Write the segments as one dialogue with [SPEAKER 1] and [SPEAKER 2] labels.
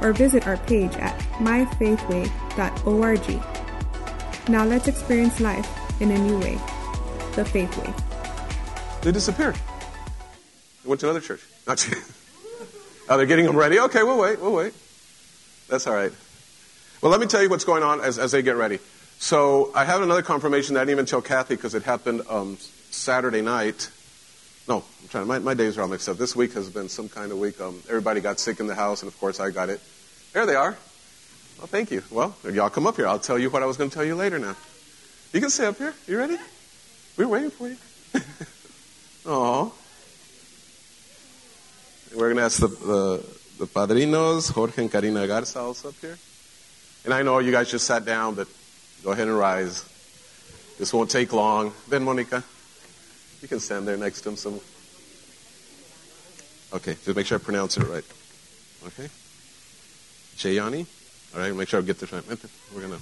[SPEAKER 1] or visit our page at myfaithway.org. Now let's experience life in a new way the Faith Way.
[SPEAKER 2] They disappeared. They went to another church. Not you. Oh, they're getting them ready. Okay, we'll wait. We'll wait. That's all right. Well, let me tell you what's going on as, as they get ready. So I have another confirmation that I didn't even tell Kathy because it happened um, Saturday night. No, I'm trying. My, my days are all mixed up. This week has been some kind of week. Um, everybody got sick in the house, and of course I got it. There they are. Well, thank you. Well, y'all come up here. I'll tell you what I was going to tell you later. Now, you can stay up here. You ready? We are waiting for you. Aw. We're going to ask the, the, the padrinos, Jorge and Karina Garza, also up here. And I know you guys just sat down, but go ahead and rise. This won't take long. Then, Monica, you can stand there next to him. Some. Okay, just make sure I pronounce it right. Okay? Jayani? All right, make sure I get this right. We're going to.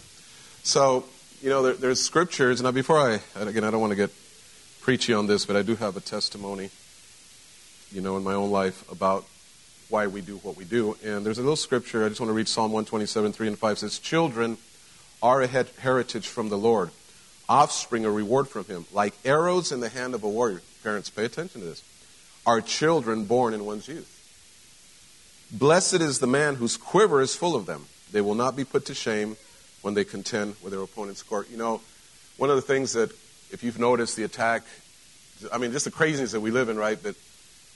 [SPEAKER 2] So, you know, there, there's scriptures. Now, before I, again, I don't want to get preachy on this, but I do have a testimony you know, in my own life about why we do what we do. And there's a little scripture, I just want to read Psalm 127, 3 and 5. It says, Children are a heritage from the Lord, offspring a reward from him, like arrows in the hand of a warrior. Parents, pay attention to this. Are children born in one's youth. Blessed is the man whose quiver is full of them. They will not be put to shame when they contend with their opponent's court. You know, one of the things that, if you've noticed the attack, I mean, just the craziness that we live in, right? But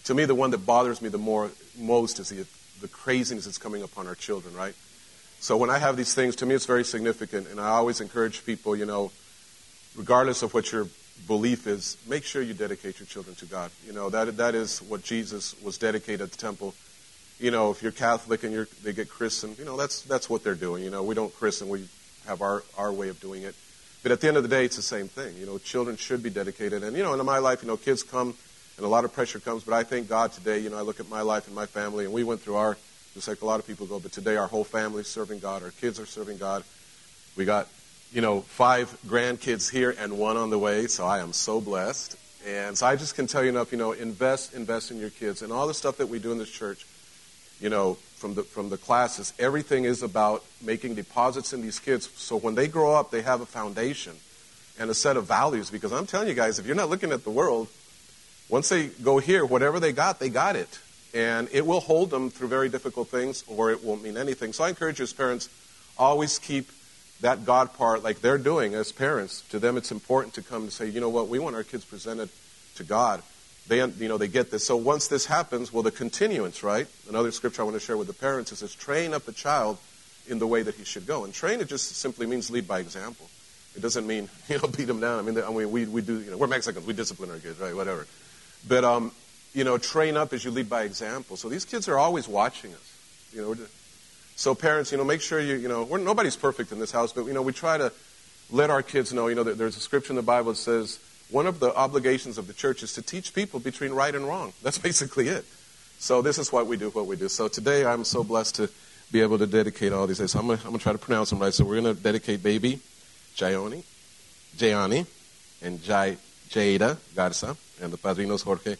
[SPEAKER 2] to me, the one that bothers me the more, most is the, the craziness that's coming upon our children, right? So when I have these things, to me, it's very significant. And I always encourage people, you know, regardless of what your belief is, make sure you dedicate your children to God. You know, that, that is what Jesus was dedicated at the temple. You know, if you're Catholic and you're, they get christened, you know, that's, that's what they're doing. You know, we don't christen, we have our, our way of doing it. But at the end of the day, it's the same thing. You know, children should be dedicated. And, you know, in my life, you know, kids come and a lot of pressure comes. But I thank God today, you know, I look at my life and my family, and we went through our, just like a lot of people go, but today our whole family is serving God. Our kids are serving God. We got, you know, five grandkids here and one on the way, so I am so blessed. And so I just can tell you enough, you know, invest, invest in your kids. And all the stuff that we do in this church, you know, from the, from the classes, everything is about making deposits in these kids so when they grow up, they have a foundation and a set of values. Because I'm telling you guys, if you're not looking at the world, once they go here, whatever they got, they got it. And it will hold them through very difficult things, or it won't mean anything. So I encourage you as parents, always keep that God part like they're doing as parents. To them, it's important to come and say, you know what, we want our kids presented to God. They, you know, they get this. So once this happens, well, the continuance, right? Another scripture I want to share with the parents is, this, train up a child in the way that he should go. And train, it just simply means lead by example. It doesn't mean, you know, beat them down. I mean, I mean we, we do, you know, we're Mexicans. We discipline our kids, right? Whatever. But, um, you know, train up as you lead by example. So these kids are always watching us. You know, so parents, you know, make sure you, you know, nobody's perfect in this house, but, you know, we try to let our kids know, you know, there's a scripture in the Bible that says one of the obligations of the church is to teach people between right and wrong. That's basically it. So this is what we do, what we do. So today I'm so blessed to be able to dedicate all these. days. So I'm going to try to pronounce them right. So we're going to dedicate baby Jayoni, Jayani, and Jai, Jada Garza and the padrinos Jorge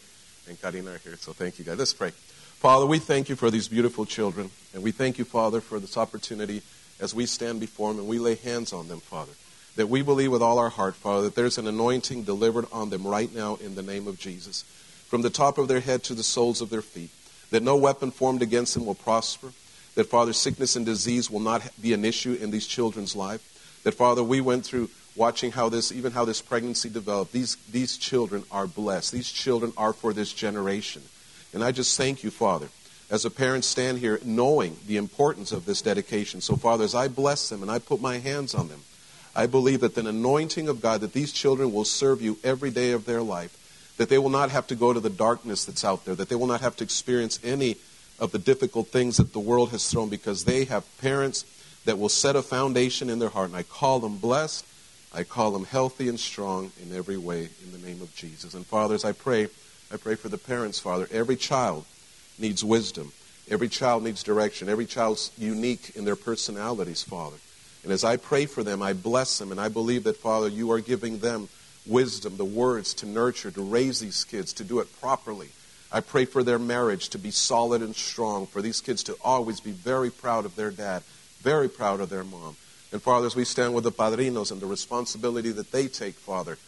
[SPEAKER 2] and Karina are here. So thank you guys. Let's pray. Father, we thank you for these beautiful children, and we thank you, Father, for this opportunity as we stand before them and we lay hands on them, Father. That we believe with all our heart, Father, that there's an anointing delivered on them right now in the name of Jesus, from the top of their head to the soles of their feet. That no weapon formed against them will prosper. That, Father, sickness and disease will not be an issue in these children's life. That, Father, we went through watching how this, even how this pregnancy developed. These, these children are blessed. These children are for this generation. And I just thank you, Father, as a parent stand here knowing the importance of this dedication. So, Father, as I bless them and I put my hands on them, I believe that the anointing of God, that these children will serve you every day of their life, that they will not have to go to the darkness that's out there, that they will not have to experience any of the difficult things that the world has thrown because they have parents that will set a foundation in their heart. And I call them blessed. I call them healthy and strong in every way in the name of Jesus. And fathers, I pray, I pray for the parents, Father. Every child needs wisdom. Every child needs direction. Every child's unique in their personalities, Father. And as I pray for them, I bless them. And I believe that, Father, you are giving them wisdom, the words to nurture, to raise these kids, to do it properly. I pray for their marriage to be solid and strong, for these kids to always be very proud of their dad, very proud of their mom. And Father, as we stand with the padrinos and the responsibility that they take, Father,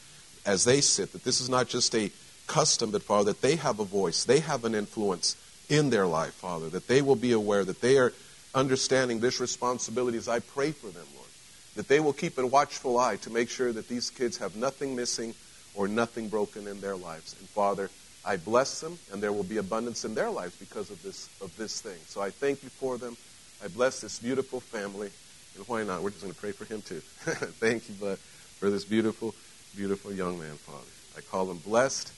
[SPEAKER 2] as they sit, that this is not just a custom, but Father, that they have a voice, they have an influence in their life, Father, that they will be aware, that they are understanding this responsibility as I pray for them, Lord, that they will keep a watchful eye to make sure that these kids have nothing missing or nothing broken in their lives. And Father, I bless them, and there will be abundance in their lives because of this, of this thing. So I thank you for them. I bless this beautiful family. And why not? We're just going to pray for him too. thank you but for this beautiful, beautiful young man, Father. I call him blessed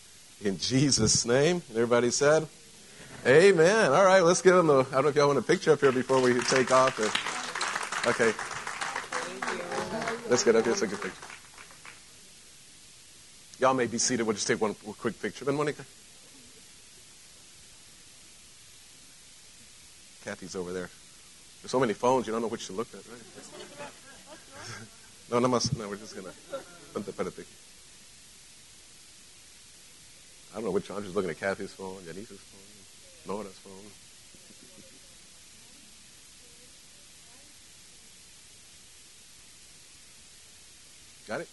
[SPEAKER 2] in Jesus' name. Everybody said, Amen. All right, let's give him a. I don't know if y'all want a picture up here before we take off. Or, okay. Let's get up here. Let's take a picture. Y'all may be seated. We'll just take one quick picture. Then Monica. Kathy's over there. There's so many phones, you don't know which to look at, right? no, no, no, we're just gonna. I don't know which one. I'm just looking at Kathy's phone, Janice's phone, Nora's phone. Got it?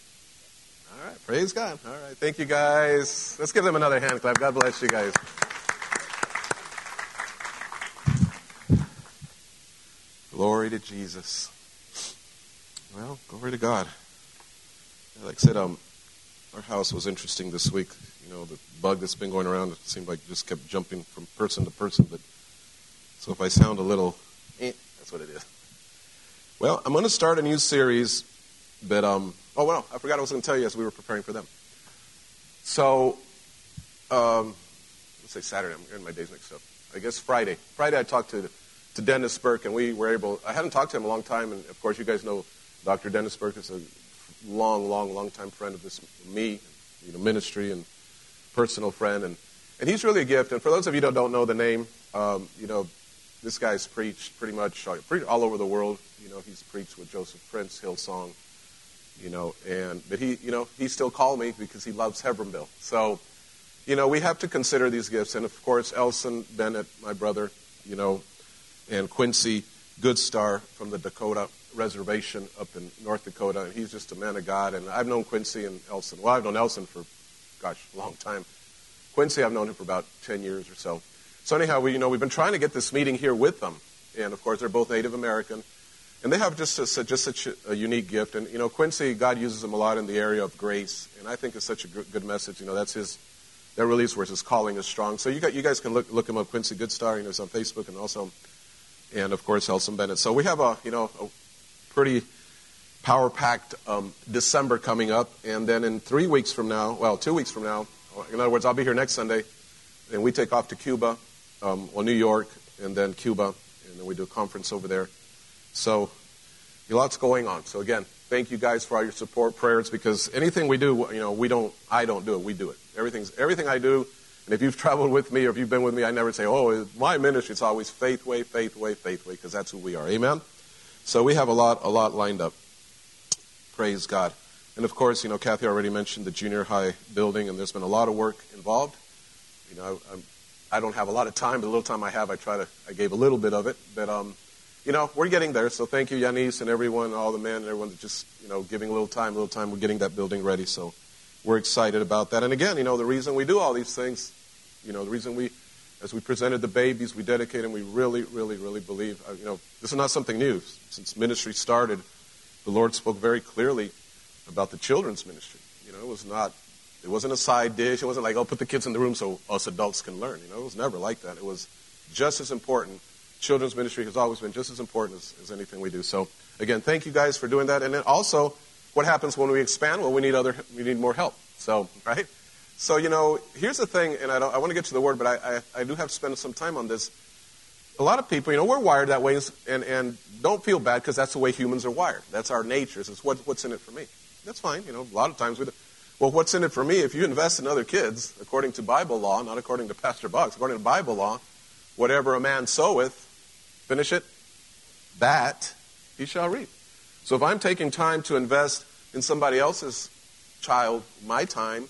[SPEAKER 2] All right. Praise God. All right. Thank you, guys. Let's give them another hand clap. God bless you guys. Glory to Jesus. Well, glory to God. Like I said, um, our house was interesting this week. You know, the bug that's been going around, it seemed like it just kept jumping from person to person. But so if I sound a little, eh, that's what it is. Well, I'm going to start a new series, but um, oh well, I forgot I was going to tell you as we were preparing for them. So, um, let's say Saturday. I'm getting my days mixed up. I guess Friday. Friday, I talked to to Dennis Burke, and we were able. I hadn't talked to him a long time, and of course, you guys know Dr. Dennis Burke is a long, long, long time friend of this me, you know, ministry and personal friend, and and he's really a gift. And for those of you that don't know the name, um, you know, this guy's preached pretty much all over the world. You know, he's preached with Joseph Prince, Hillsong, you know, and but he, you know, he still called me because he loves Hebbronville. So, you know, we have to consider these gifts, and of course, Elson Bennett, my brother, you know, and Quincy Goodstar from the Dakota Reservation up in North Dakota, and he's just a man of God. And I've known Quincy and Elson. Well, I've known Elson for, gosh, a long time. Quincy, I've known him for about 10 years or so. So anyhow, we, you know, we've been trying to get this meeting here with them, and of course, they're both Native American, and they have just a, just such a unique gift. And you know, Quincy, God uses him a lot in the area of grace, and I think it's such a good message. You know, that's his. That really is where his calling is strong. So you got you guys can look look him up, Quincy Goodstar. You know, he's on Facebook and also and of course Elson Bennett. So we have a you know a pretty power packed um, December coming up, and then in three weeks from now, well, two weeks from now, in other words, I'll be here next Sunday, and we take off to Cuba, um, well, New York, and then Cuba, and then we do a conference over there. So lots going on. So again, thank you guys for all your support, prayers, because anything we do, you know, we don't, I don't do it, we do it. Everything's everything I do and if you've traveled with me or if you've been with me, I never say, oh, my ministry. It's always faith way, faith way, faith way, because that's who we are. Amen? So we have a lot, a lot lined up. Praise God. And of course, you know, Kathy already mentioned the junior high building, and there's been a lot of work involved. You know, I'm, I don't have a lot of time, but the little time I have, I try to, I gave a little bit of it. But, um, you know, we're getting there. So thank you, Yanis, and everyone, all the men, and everyone that just, you know, giving a little time, a little time. We're getting that building ready. So we're excited about that. And again, you know, the reason we do all these things you know, the reason we, as we presented the babies, we dedicate and we really, really, really believe, uh, you know, this is not something new. Since ministry started, the Lord spoke very clearly about the children's ministry. You know, it was not, it wasn't a side dish. It wasn't like, oh, put the kids in the room so us adults can learn. You know, it was never like that. It was just as important. Children's ministry has always been just as important as, as anything we do. So, again, thank you guys for doing that. And then also, what happens when we expand? Well, we need other, we need more help. So, right? So, you know, here's the thing, and I, don't I want to get to the word, but I, I, I, do have to spend some time on this. a lot of people, you know, we're wired that way, and, and don't feel bad because that's the way humans are wired. That's our nature. It's what, what's in it for me. That's fine. You know, a lot of times we do. Well, what's in it for me? If you invest in other kids, according to Bible law, not according to Pastor Bucks, according to Bible law, whatever a man soweth, finish it, that he shall reap. So if I'm taking time to invest in somebody else's child, my time,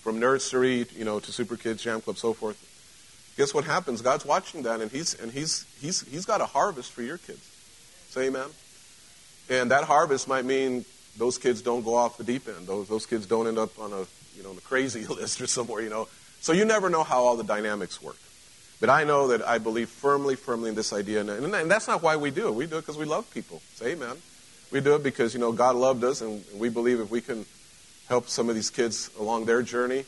[SPEAKER 2] from nursery, you know, to super kids, jam club, so forth, guess what happens? God's watching that, and he's and he's he's he's got a harvest for your kids. Say amen. And that harvest might mean those kids don't go off the deep end. Those those kids don't end up on a you know on crazy list or somewhere. You know, so you never know how all the dynamics work. But I know that I believe firmly, firmly in this idea, and, and that's not why we do it. We do it because we love people. Say amen. We do it because you know God loved us, and we believe if we can help some of these kids along their journey,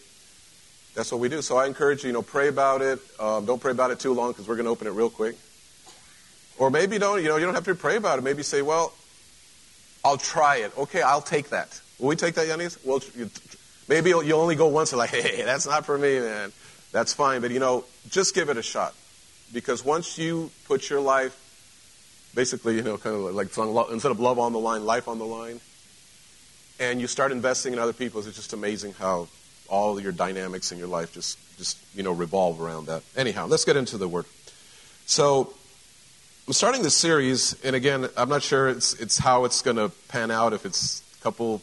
[SPEAKER 2] that's what we do. So I encourage you, you know, pray about it. Um, don't pray about it too long because we're going to open it real quick. Or maybe don't, you know, you don't have to pray about it. Maybe say, well, I'll try it. Okay, I'll take that. Will we take that, Yannis? Well, you, maybe you'll, you'll, only go once and like, hey, that's not for me, man. That's fine. But, you know, just give it a shot. Because once you put your life, basically, you know, kind of like instead of love on the line, life on the line, and you start investing in other people, it's just amazing how all your dynamics in your life just, just you know, revolve around that. Anyhow, let's get into the word. So, I'm starting this series, and again, I'm not sure it's, it's how it's going to pan out, if it's a couple.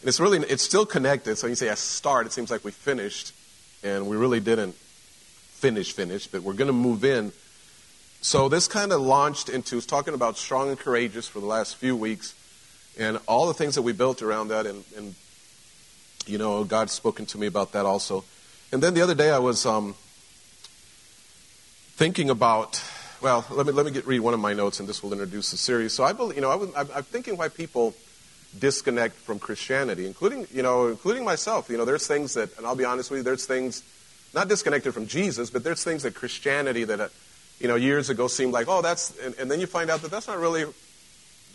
[SPEAKER 2] And it's really, it's still connected. So you say I start, it seems like we finished, and we really didn't finish, finish, but we're going to move in. So this kind of launched into talking about strong and courageous for the last few weeks, and all the things that we built around that, and, and you know, God's spoken to me about that also. And then the other day I was um, thinking about well, let me, let me get, read one of my notes, and this will introduce the series. So I believe, you know, I was, I'm, I'm thinking why people disconnect from Christianity, including, you know, including myself. You know, there's things that, and I'll be honest with you, there's things, not disconnected from Jesus, but there's things that Christianity that, uh, you know, years ago seemed like, oh, that's, and, and then you find out that that's not really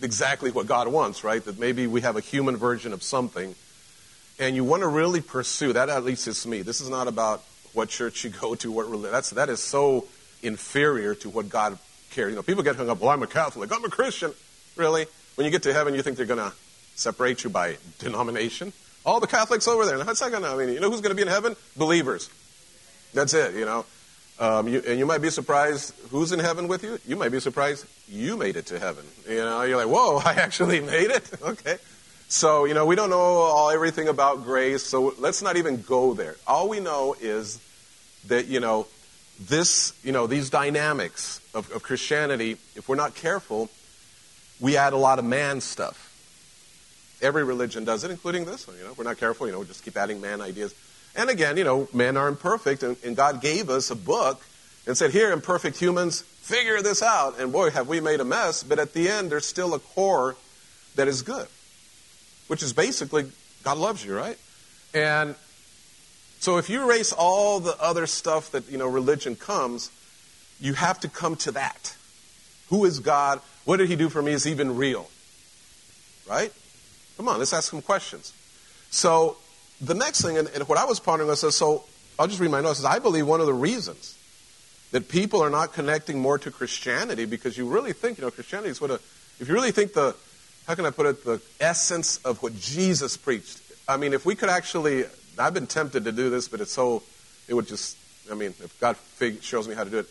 [SPEAKER 2] exactly what God wants, right? That maybe we have a human version of something, and you want to really pursue that. At least it's me. This is not about what church you go to, what religion. That's that is so inferior to what God cares. You know, people get hung up, well, I'm a Catholic, I'm a Christian. Really? When you get to heaven, you think they're going to separate you by denomination? All the Catholics over there. That's not going to, I mean, you know who's going to be in heaven? Believers. That's it, you know. Um, you, and you might be surprised who's in heaven with you. You might be surprised you made it to heaven. You know, you're like, whoa, I actually made it. okay. So, you know, we don't know all everything about grace, so let's not even go there. All we know is that, you know, this, you know, these dynamics of, of Christianity, if we're not careful, we add a lot of man stuff. Every religion does it, including this one. You know, if we're not careful, you know, we just keep adding man ideas. And again, you know, men are imperfect, and, and God gave us a book and said, "Here, imperfect humans, figure this out." And boy, have we made a mess! But at the end, there's still a core that is good, which is basically God loves you, right? And so if you erase all the other stuff that, you know, religion comes, you have to come to that. Who is God? What did he do for me is he even real? Right? Come on, let's ask some questions. So the next thing, and, what I was pondering was, so I'll just read my notes, I believe one of the reasons that people are not connecting more to Christianity because you really think, you know, Christianity is what a, if you really think the, how can I put it, the essence of what Jesus preached. I mean, if we could actually I've been tempted to do this, but it's so, it would just, I mean, if God shows me how to do it,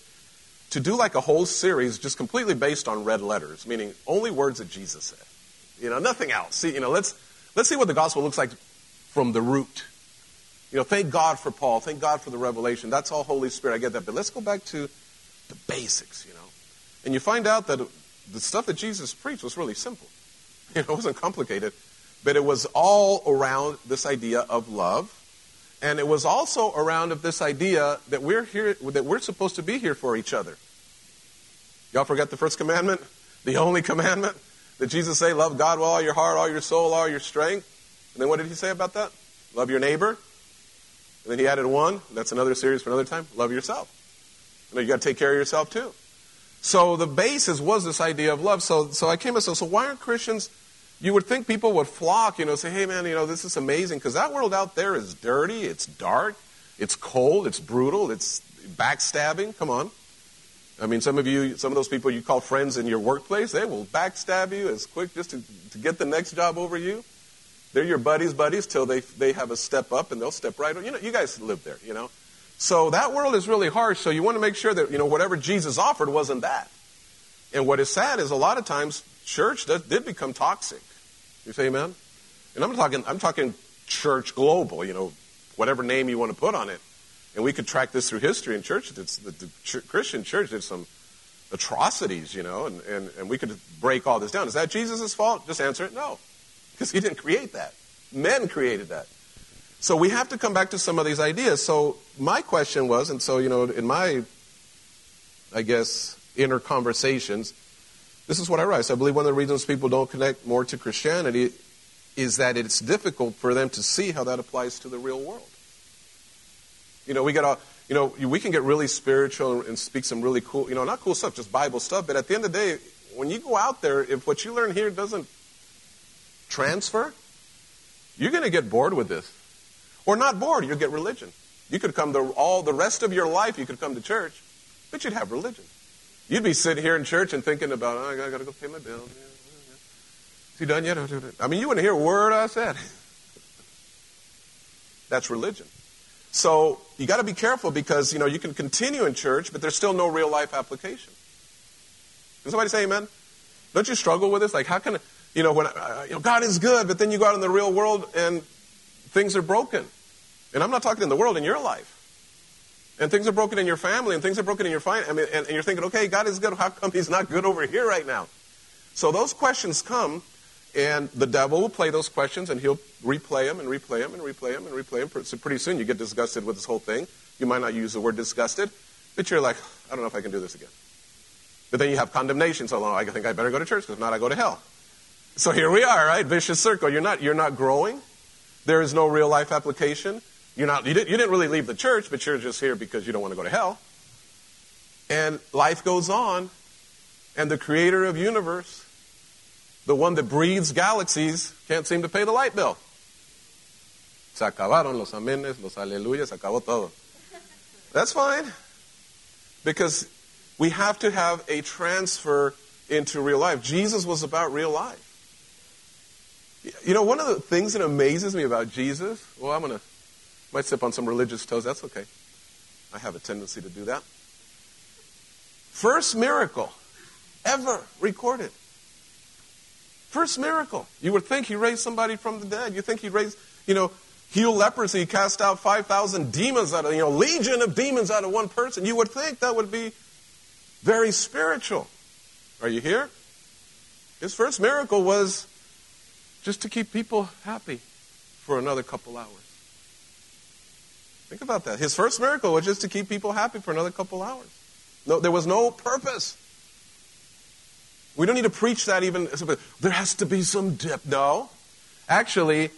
[SPEAKER 2] to do like a whole series just completely based on red letters, meaning only words that Jesus said. You know, nothing else. See, you know, let's, let's see what the gospel looks like from the root. You know, thank God for Paul. Thank God for the revelation. That's all Holy Spirit. I get that. But let's go back to the basics, you know. And you find out that the stuff that Jesus preached was really simple. You know, it wasn't complicated. But it was all around this idea of love. And it was also around of this idea that we're here that we're supposed to be here for each other. Y'all forget the first commandment? The only commandment? That Jesus say, love God with all your heart, all your soul, all your strength. And then what did he say about that? Love your neighbor. And then he added one. That's another series for another time. Love yourself. You, know, you got to take care of yourself too. So the basis was this idea of love. So, so I came and said, so why aren't Christians you would think people would flock, you know, say, hey, man, you know, this is amazing because that world out there is dirty, it's dark, it's cold, it's brutal, it's backstabbing. Come on. I mean, some of you, some of those people you call friends in your workplace, they will backstab you as quick just to, to get the next job over you. They're your buddies' buddies till they, they have a step up and they'll step right. You know, you guys live there, you know. So that world is really harsh. So you want to make sure that, you know, whatever Jesus offered wasn't that. And what is sad is a lot of times church does, did become toxic. You say amen? And I'm talking, I'm talking church global, you know, whatever name you want to put on it. And we could track this through history in church. The, the ch- Christian church did some atrocities, you know, and, and, and we could break all this down. Is that Jesus' fault? Just answer it no. Because he didn't create that. Men created that. So we have to come back to some of these ideas. So my question was, and so, you know, in my, I guess, inner conversations, this is what I write. So I believe one of the reasons people don't connect more to Christianity is that it's difficult for them to see how that applies to the real world. You know, we got all, you know, we can get really spiritual and speak some really cool, you know, not cool stuff, just Bible stuff, but at the end of the day, when you go out there, if what you learn here doesn't transfer, you're going to get bored with this. Or not bored, you'll get religion. You could come to all the rest of your life, you could come to church, but you'd have religion. You'd be sitting here in church and thinking about, oh, I got to go pay my bill. Is he done yet? I mean, you wouldn't hear a word I said. That's religion. So you got to be careful because you know you can continue in church, but there's still no real life application. Can somebody say Amen? Don't you struggle with this? Like, how can you know when uh, you know God is good, but then you go out in the real world and things are broken. And I'm not talking in the world, in your life. And things are broken in your family, and things are broken in your finance. I mean, and, and you're thinking, okay, God is good. How come He's not good over here right now? So those questions come, and the devil will play those questions, and he'll replay them and replay them and replay them and replay them. So pretty soon you get disgusted with this whole thing. You might not use the word disgusted, but you're like, I don't know if I can do this again. But then you have condemnation. So I think I better go to church because if not, I go to hell. So here we are, right? Vicious circle. You're not, you're not growing. There is no real life application. You're not, you, didn't, you didn't really leave the church, but you're just here because you don't want to go to hell. And life goes on, and the creator of universe, the one that breathes galaxies, can't seem to pay the light bill. Se acabaron los amenes, los aleluyas, se acabó todo. That's fine. Because we have to have a transfer into real life. Jesus was about real life. You know, one of the things that amazes me about Jesus, well, I'm going to, might step on some religious toes. That's okay. I have a tendency to do that. First miracle ever recorded. First miracle. You would think he raised somebody from the dead. You think he raised, you know, healed leprosy, cast out 5,000 demons out of, you know, legion of demons out of one person. You would think that would be very spiritual. Are you here? His first miracle was just to keep people happy for another couple hours. Think about that. His first miracle was just to keep people happy for another couple hours. No, there was no purpose. We don't need to preach that even. There has to be some dip. No. Actually,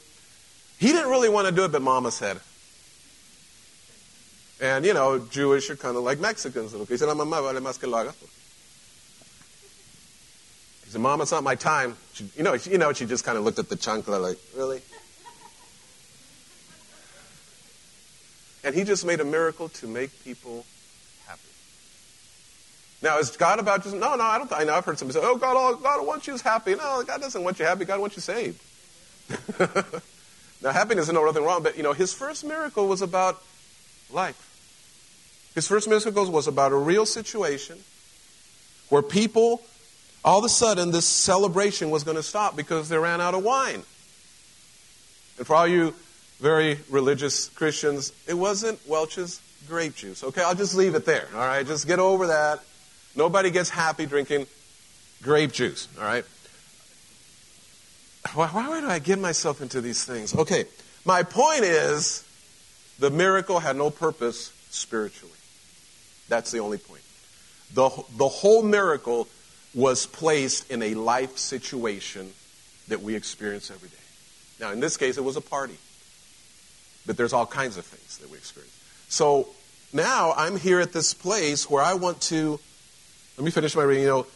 [SPEAKER 2] he didn't really want to do it, but Mama said. And, you know, Jewish are kind of like Mexicans. He said, mamá vale más que lo hagas. He said, Mom, it's not my time. She, you, know, she, you know, she just kind of looked at the chancla like, really? And he just made a miracle to make people happy. Now, is God about just, no, no, I don't, I know I've heard somebody say, oh, God, oh, God wants you happy. No, God doesn't want you happy. God wants you saved. now, happiness is no nothing wrong, but, you know, his first miracle was about life. His first miracle was about a real situation where people all of a sudden this celebration was going to stop because they ran out of wine. And for all you very religious Christians, it wasn't Welch's grape juice. Okay, I'll just leave it there. All right, just get over that. Nobody gets happy drinking grape juice. All right. Why, why do I get myself into these things? Okay, my point is the miracle had no purpose spiritually. That's the only point. The, the whole miracle was placed in a life situation that we experience every day. Now, in this case, it was a party. But there's all kinds of things that we experience. So now I'm here at this place where I want to, let me finish my reading. You know,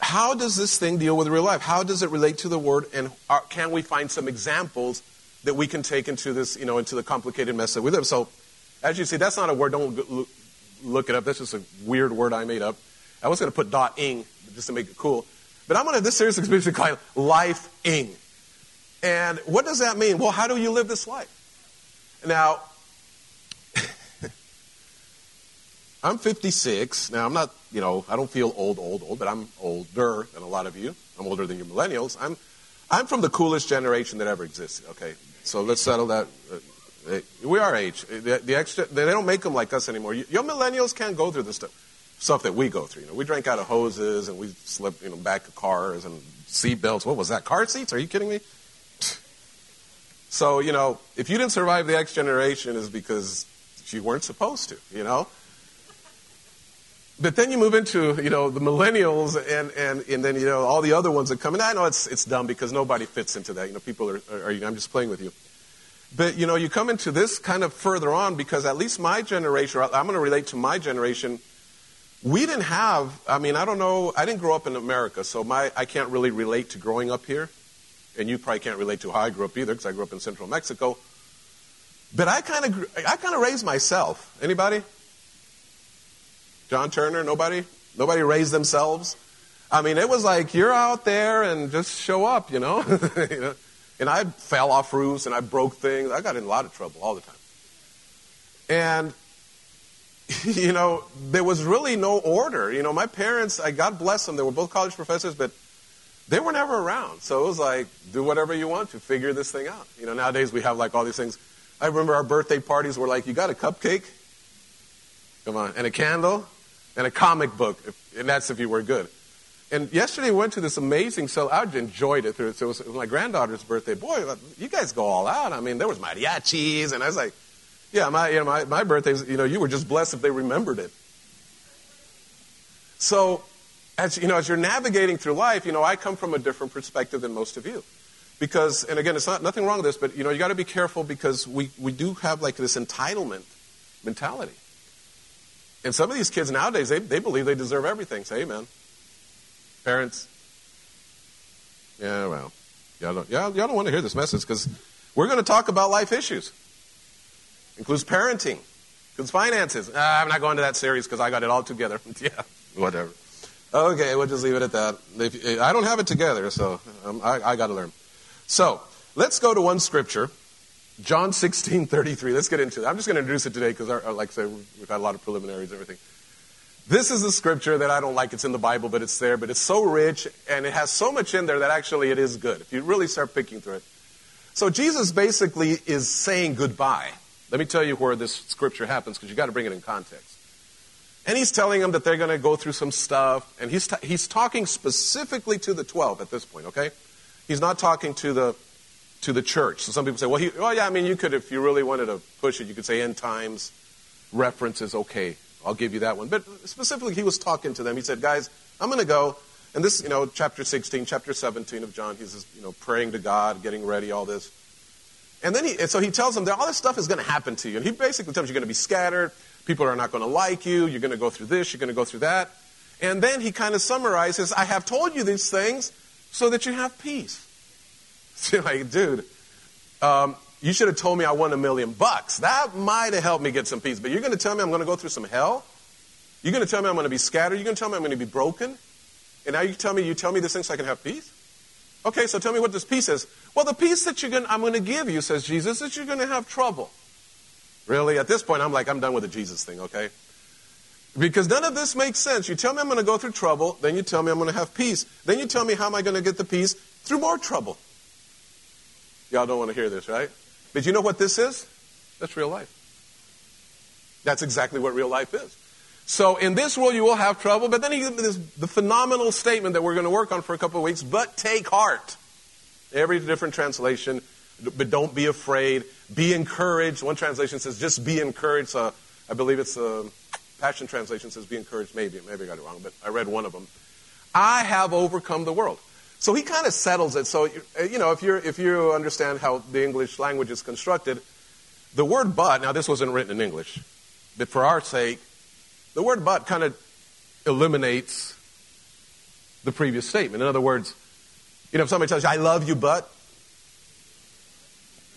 [SPEAKER 2] how does this thing deal with real life? How does it relate to the Word? And are, can we find some examples that we can take into this, you know, into the complicated mess that we live? So, as you see, that's not a word. Don't look it up. That's just a weird word I made up. I was going to put dot ing just to make it cool. But I'm going to, have this series is basically called Life Ing. And what does that mean? Well, how do you live this life? Now, I'm 56. Now, I'm not, you know, I don't feel old, old, old, but I'm older than a lot of you. I'm older than you millennials. I'm, I'm from the coolest generation that ever existed, okay? So let's settle that. Uh, we are age. The, the, extra, they don't make them like us anymore. Your millennials can't go through this stuff, stuff that we go through. You know, we drank out of hoses and we slept, you know, back of cars and seat belts. What was that? Car seats? Are you kidding me? So, you know, if you didn't survive the X generation, is because you weren't supposed to, you know? But then you move into, you know, the millennials and, and, and then, you know, all the other ones that come. And I know it's, it's dumb because nobody fits into that. You know, people are, are, are I'm just playing with you. But, you know, you come into this kind of further on because at least my generation, I'm going to relate to my generation, we didn't have, I mean, I don't know, I didn't grow up in America, so my, I can't really relate to growing up here and you probably can't relate to how I grew up either because I grew up in central Mexico. But I kind of I kind of raised myself. Anybody? John Turner? Nobody? Nobody raised themselves? I mean, it was like you're out there and just show up, you know. And I fell off roofs and I broke things. I got in a lot of trouble all the time. And you know, there was really no order. You know, my parents, I God bless them, they were both college professors, but they were never around. So it was like, do whatever you want to figure this thing out. You know, nowadays we have like all these things. I remember our birthday parties were like, you got a cupcake? Come on. And a candle? And a comic book. If, and that's if you were good. And yesterday we went to this amazing, so I enjoyed it. So it was my granddaughter's birthday. Boy, you guys go all out. I mean, there was mariachis, and I was like, yeah, my, you know, my, my birthday's, you know, you were just blessed if they remembered it. So as you know, as you're navigating through life, you know, I come from a different perspective than most of you. Because, and again, it's not nothing wrong with this, but you know, you got to be careful because we, we do have like this entitlement mentality. And some of these kids nowadays, they, they believe they deserve everything. Say amen. Parents. Yeah, well, y'all don't, y'all, y'all don't want to hear this message because we're going to talk about life issues. Includes parenting, includes finances. I'm not going to that series because I got it all together. yeah, whatever. Okay, we'll just leave it at that. If, I don't have it together, so um, I, I got to learn. So let's go to one scripture, John 16, 33. Let's get into it. I'm just going to introduce it today because, like I said, we've had a lot of preliminaries and everything. This is a scripture that I don't like. It's in the Bible, but it's there. But it's so rich and it has so much in there that actually it is good if you really start picking through it. So Jesus basically is saying goodbye. Let me tell you where this scripture happens because you've got to bring it in context. And he's telling them that they're going to go through some stuff. And he's, t- he's talking specifically to the 12 at this point, okay? He's not talking to the, to the church. So some people say, well, he, well, yeah, I mean, you could, if you really wanted to push it, you could say end times references, okay, I'll give you that one. But specifically, he was talking to them. He said, guys, I'm going to go. And this, you know, chapter 16, chapter 17 of John, he's, you know, praying to God, getting ready, all this. And then he, and so he tells them that all this stuff is going to happen to you. And he basically tells them you're going to be scattered. People are not going to like you. You're going to go through this. You're going to go through that. And then he kind of summarizes, I have told you these things so that you have peace. So you're like, dude, um, you should have told me I won a million bucks. That might have helped me get some peace. But you're going to tell me I'm going to go through some hell? You're going to tell me I'm going to be scattered? You're going to tell me I'm going to be broken? And now you tell me you tell me this thing so I can have peace? Okay, so tell me what this peace is. Well, the peace that you're going I'm going to give you, says Jesus, is you're going to have trouble. Really? At this point, I'm like, I'm done with the Jesus thing, okay? Because none of this makes sense. You tell me I'm going to go through trouble, then you tell me I'm going to have peace. Then you tell me how am I going to get the peace? Through more trouble. Y'all don't want to hear this, right? But you know what this is? That's real life. That's exactly what real life is. So in this world you will have trouble, but then he gives this, the phenomenal statement that we're going to work on for a couple of weeks, but take heart. Every different translation, but don't be afraid. Be encouraged. One translation says just be encouraged. Uh, I believe it's the uh, Passion Translation says be encouraged. Maybe, maybe I got it wrong, but I read one of them. I have overcome the world. So he kind of settles it. So, you know, if, you if you understand how the English language is constructed, the word but, now this wasn't written in English, but for our sake, the word but kind of eliminates the previous statement. In other words, you know, if somebody tells you, I love you, but,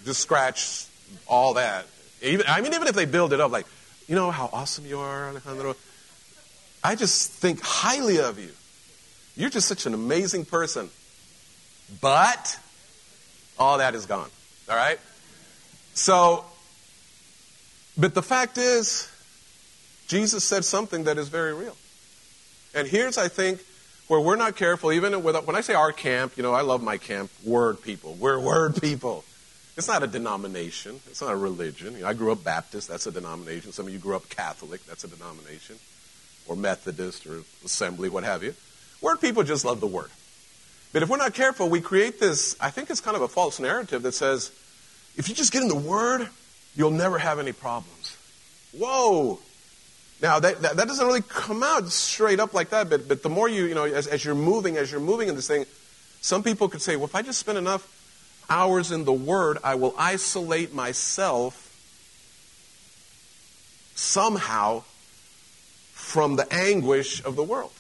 [SPEAKER 2] just scratch all that. Even, I mean, even if they build it up, like, you know how awesome you are, Alejandro. I just think highly of you. You're just such an amazing person. But all that is gone. All right? So, but the fact is, Jesus said something that is very real. And here's, I think, where we're not careful, even with, when I say our camp, you know, I love my camp, word people. We're word people. It's not a denomination. It's not a religion. You know, I grew up Baptist. That's a denomination. Some of you grew up Catholic. That's a denomination. Or Methodist or Assembly, what have you. Word people just love the word. But if we're not careful, we create this, I think it's kind of a false narrative that says, if you just get in the word, you'll never have any problems. Whoa! Now, that, that, that, doesn't really come out straight up like that, but, but the more you, you know, as, as you're moving, as you're moving in this thing, some people could say, well, if I just spend enough hours in the Word, I will isolate myself somehow from the anguish of the world.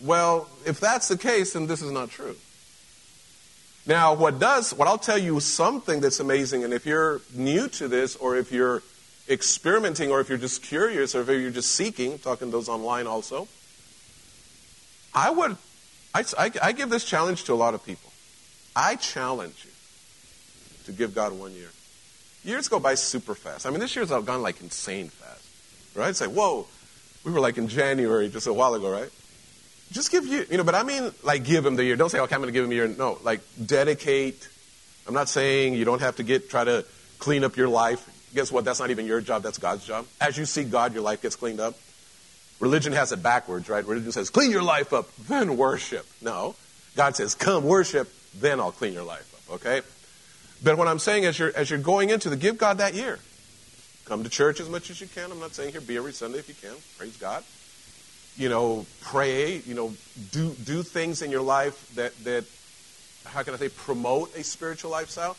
[SPEAKER 2] Well, if that's the case, then this is not true. Now, what does, what I'll tell you something that's amazing, and if you're new to this, or if you're experimenting, or if you're just curious, or if you're just seeking, talking to those online also, I would, I, I, I give this challenge to a lot of people. I challenge you to give God one year. Years go by super fast. I mean, this year's gone like insane fast, right? It's like, whoa, we were like in January just a while ago, right? Just give you, you know, but I mean, like, give him the year. Don't say, okay, I'm going to give him a year. No, like, dedicate. I'm not saying you don't have to get, try to clean up your life. Guess what? That's not even your job, that's God's job. As you see God, your life gets cleaned up. Religion has it backwards, right? Religion says, clean your life up, then worship. No. God says, come worship, then I'll clean your life up, okay? But what I'm saying as you're, as you're going into the, give God that year. Come to church as much as you can. I'm not saying here, be every Sunday if you can. Praise God. You know, pray, you know, do, do things in your life that, that, how can I say, promote a spiritual lifestyle.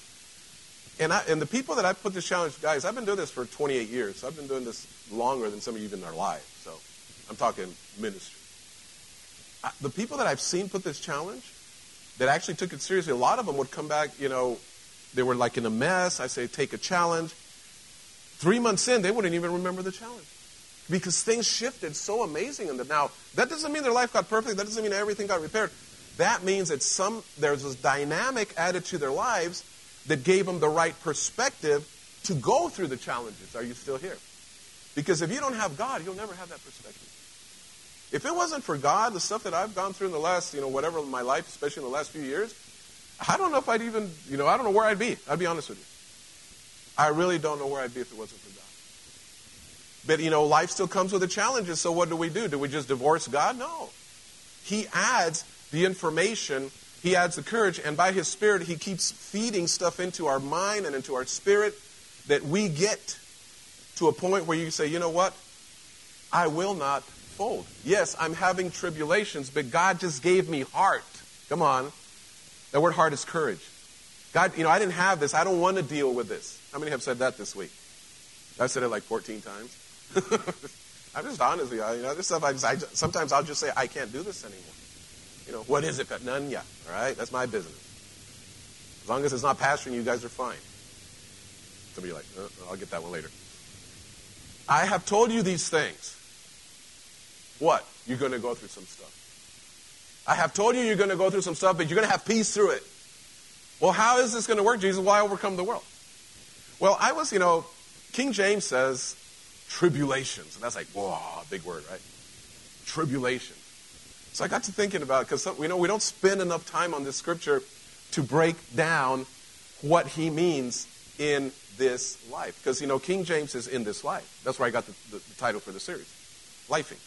[SPEAKER 2] And, I, and the people that I put this challenge, guys, I've been doing this for 28 years. I've been doing this longer than some of you even are alive. So I'm talking ministry. I, the people that I've seen put this challenge, that actually took it seriously, a lot of them would come back, you know, they were like in a mess. I say, take a challenge. Three months in, they wouldn't even remember the challenge because things shifted so amazing in them. Now, that doesn't mean their life got perfect. That doesn't mean everything got repaired. That means that some there's this dynamic added to their lives that gave them the right perspective to go through the challenges. Are you still here? Because if you don't have God, you'll never have that perspective. If it wasn't for God, the stuff that I've gone through in the last, you know, whatever my life, especially in the last few years, I don't know if I'd even, you know, I don't know where I'd be. I'd be honest with you. I really don't know where I'd be if it wasn't for God. But, you know, life still comes with the challenges, so what do we do? Do we just divorce God? No. He adds the information, He adds the courage, and by His Spirit, He keeps feeding stuff into our mind and into our spirit that we get to a point where you say, you know what? I will not fold. Yes, I'm having tribulations, but God just gave me heart. Come on. That word heart is courage. God, you know, I didn't have this. I don't want to deal with this. How many have said that this week? I've said it like 14 times. I'm just honest with you. You know, this stuff, I, just, I sometimes I'll just say, I can't do this anymore. You know, what is it? None yet. All right? That's my business. As long as it's not pastoring, you guys are fine. Somebody like, uh, I'll get that one later. I have told you these things. What? You're going to go through some stuff. I have told you you're going to go through some stuff, but you're going to have peace through it. Well, how is this going to work, Jesus? Why overcome the world? Well, I was, you know, King James says tribulations. And that's like, whoa, big word, right? Tribulation. So I got to thinking about because we know we don't spend enough time on this scripture to break down what he means in this life. Because, you know, King James is in this life. That's where I got the, the, the title for the series Lifing.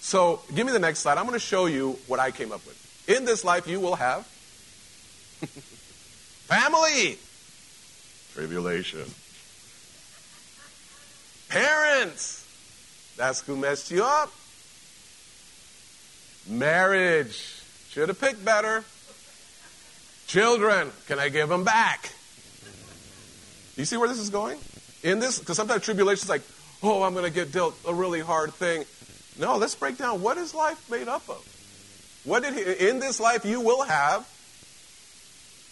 [SPEAKER 2] So give me the next slide. I'm going to show you what I came up with. In this life, you will have family, tribulation, parents, that's who messed you up, marriage, should have picked better, children, can I give them back? You see where this is going? In this, because sometimes tribulation is like, oh, I'm going to get dealt a really hard thing. No, let's break down what is life made up of. What did he, in this life you will have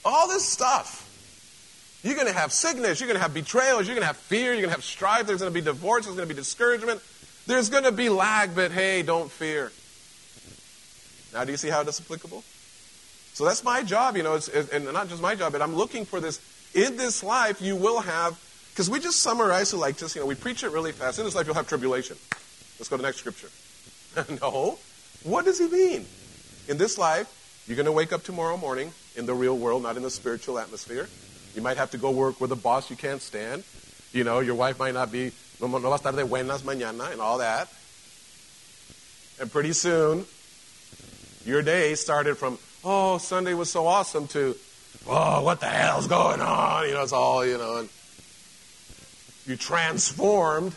[SPEAKER 2] all this stuff. You're going to have sickness. You're going to have betrayals. You're going to have fear. You're going to have strife. There's going to be divorce. There's going to be discouragement. There's going to be lag, but hey, don't fear. Now, do you see how that's applicable? So that's my job, you know, it's, and not just my job, but I'm looking for this. In this life, you will have, because we just summarize it like this, you know, we preach it really fast. In this life, you'll have tribulation. Let's go to the next scripture. no. What does he mean? In this life, you're going to wake up tomorrow morning in the real world, not in the spiritual atmosphere. You might have to go work with a boss you can't stand. You know, your wife might not be, no, va a buenas mañana and all that. And pretty soon, your day started from, oh, Sunday was so awesome to, oh, what the hell's going on? You know, it's all, you know, and you transformed.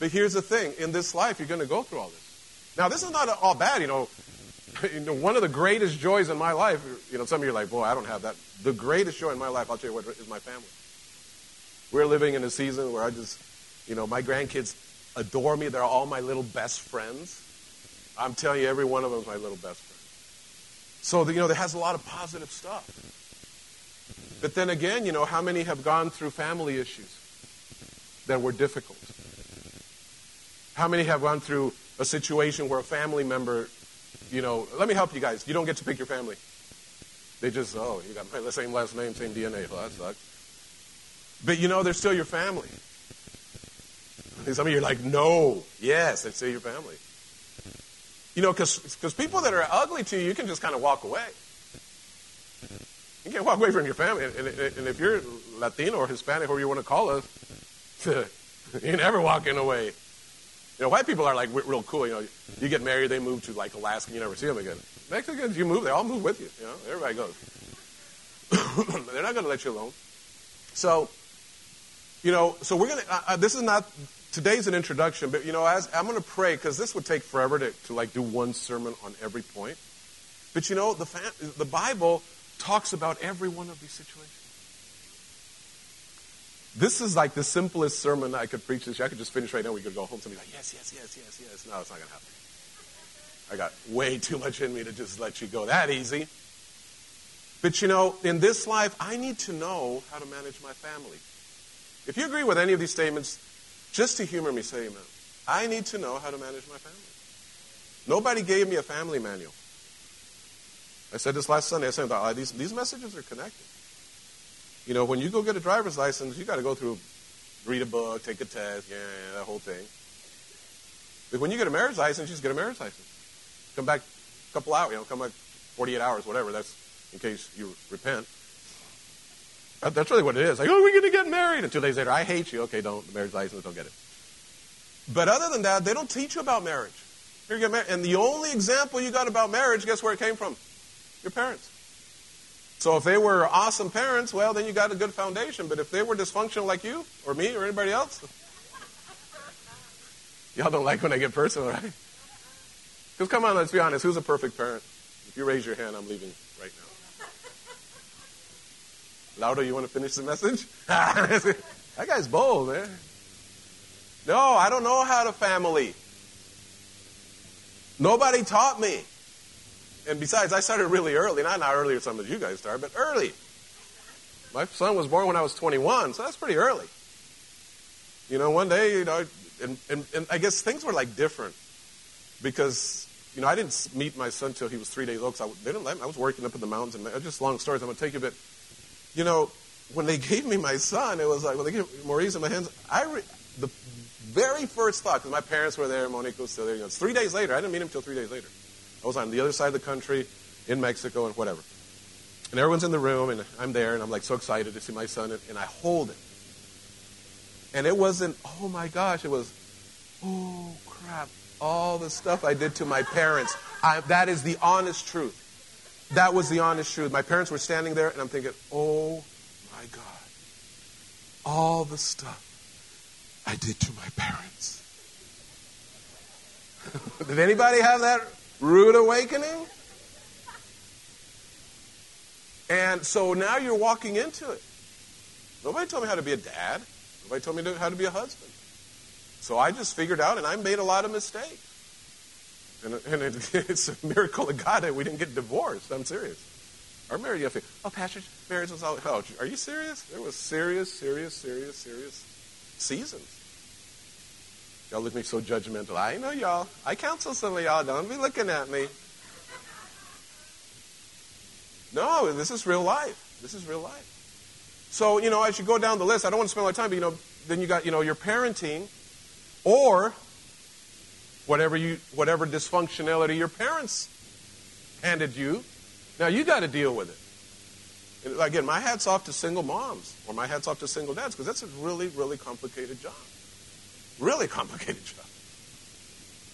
[SPEAKER 2] But here's the thing in this life, you're going to go through all this. Now, this is not all bad, you know. you know. One of the greatest joys in my life, you know, some of you are like, boy, I don't have that. The greatest joy in my life, I'll tell you what, is my family. We're living in a season where I just, you know, my grandkids adore me. They're all my little best friends. I'm telling you, every one of them is my little best friend. So, you know, there has a lot of positive stuff. But then again, you know, how many have gone through family issues that were difficult? How many have gone through a situation where a family member, you know, let me help you guys. You don't get to pick your family. They just, oh, you got the same last name, same DNA. Well, that sucks. But you know, they're still your family. Some of you are like, no, yes, they're still your family. You know, because people that are ugly to you, you can just kind of walk away. You can't walk away from your family. And, and, and if you're Latino or Hispanic, or you want to call us, you're never walking away. You know, white people are like real cool. You know, you get married, they move to like Alaska, you never see them again. Mexicans, you move, they all move with you. You know, everybody goes. They're not going to let you alone. So, you know, so we're going to, uh, uh, this is not today's an introduction, but you know, as I'm going to pray because this would take forever to, to like do one sermon on every point. But you know, the the Bible talks about every one of these situations. This is like the simplest sermon I could preach this year. I could just finish right now. We could go home. Somebody like, yes, yes, yes, yes, yes. No, it's not going to happen. I got way too much in me to just let you go that easy. But you know, in this life, I need to know how to manage my family. If you agree with any of these statements, just to humor me, say amen. I need to know how to manage my family. Nobody gave me a family manual. I said this last Sunday. I said, oh, these, these messages are connected. You know, when you go get a driver's license, you got to go through, read a book, take a test, yeah, yeah, that whole thing. But when you get a marriage license, you just get a marriage license. Come back a couple hours, you know, come back 48 hours, whatever. That's in case you repent. Uh, that's really what it is. Like, oh, we're going to get married. And two days later, I hate you. Okay, don't, The marriage license, don't get it. But other than that, they don't teach you about marriage. You get married. And the only example you got about marriage, guess where it came from? Your parents. So if they were awesome parents, well, then you got a good foundation. But if they were dysfunctional like you, or me, or anybody else, y'all don't like when I get personal, right? Because come on, let's be honest. Who's a perfect parent? If you raise your hand, I'm leaving. Laudo, you want to finish the message? that guy's bold, man. No, I don't know how to family. Nobody taught me. And besides, I started really early. Not not earlier some of you guys started, but early. My son was born when I was 21, so that's pretty early. You know, one day, you know, and, and, and I guess things were like different because, you know, I didn't meet my son until he was three days old. So I, they didn't let me. I was working up in the mountains. And just long stories. I'm going to take you a bit you know, when they gave me my son, it was like, when they gave Maurice in my hands, I re- the very first thought, because my parents were there, Monique was still there. You know, three days later, I didn't meet him until three days later. I was on the other side of the country, in Mexico, and whatever. And everyone's in the room, and I'm there, and I'm like so excited to see my son, and, and I hold him. And it wasn't, oh my gosh, it was, oh crap, all the stuff I did to my parents. I, that is the honest truth. That was the honest truth. My parents were standing there, and I'm thinking, oh my God, all the stuff I did to my parents. did anybody have that rude awakening? And so now you're walking into it. Nobody told me how to be a dad. Nobody told me how to be a husband. So I just figured out, and I made a lot of mistakes. And, and it, it's a miracle of God that we didn't get divorced. I'm serious. Our marriage, you. Oh, Pastor, marriage was all. Oh, are you serious? There was serious, serious, serious, serious seasons. Y'all look at me so judgmental. I know y'all. I counsel some of y'all. Don't be looking at me. No, this is real life. This is real life. So, you know, as you go down the list, I don't want to spend a lot of time, but, you know, then you got, you know, your parenting or whatever, you, whatever dysfunctionality your parents handed you. Now, you got to deal with it. And again, my hat's off to single moms or my hat's off to single dads because that's a really, really complicated job. Really complicated job.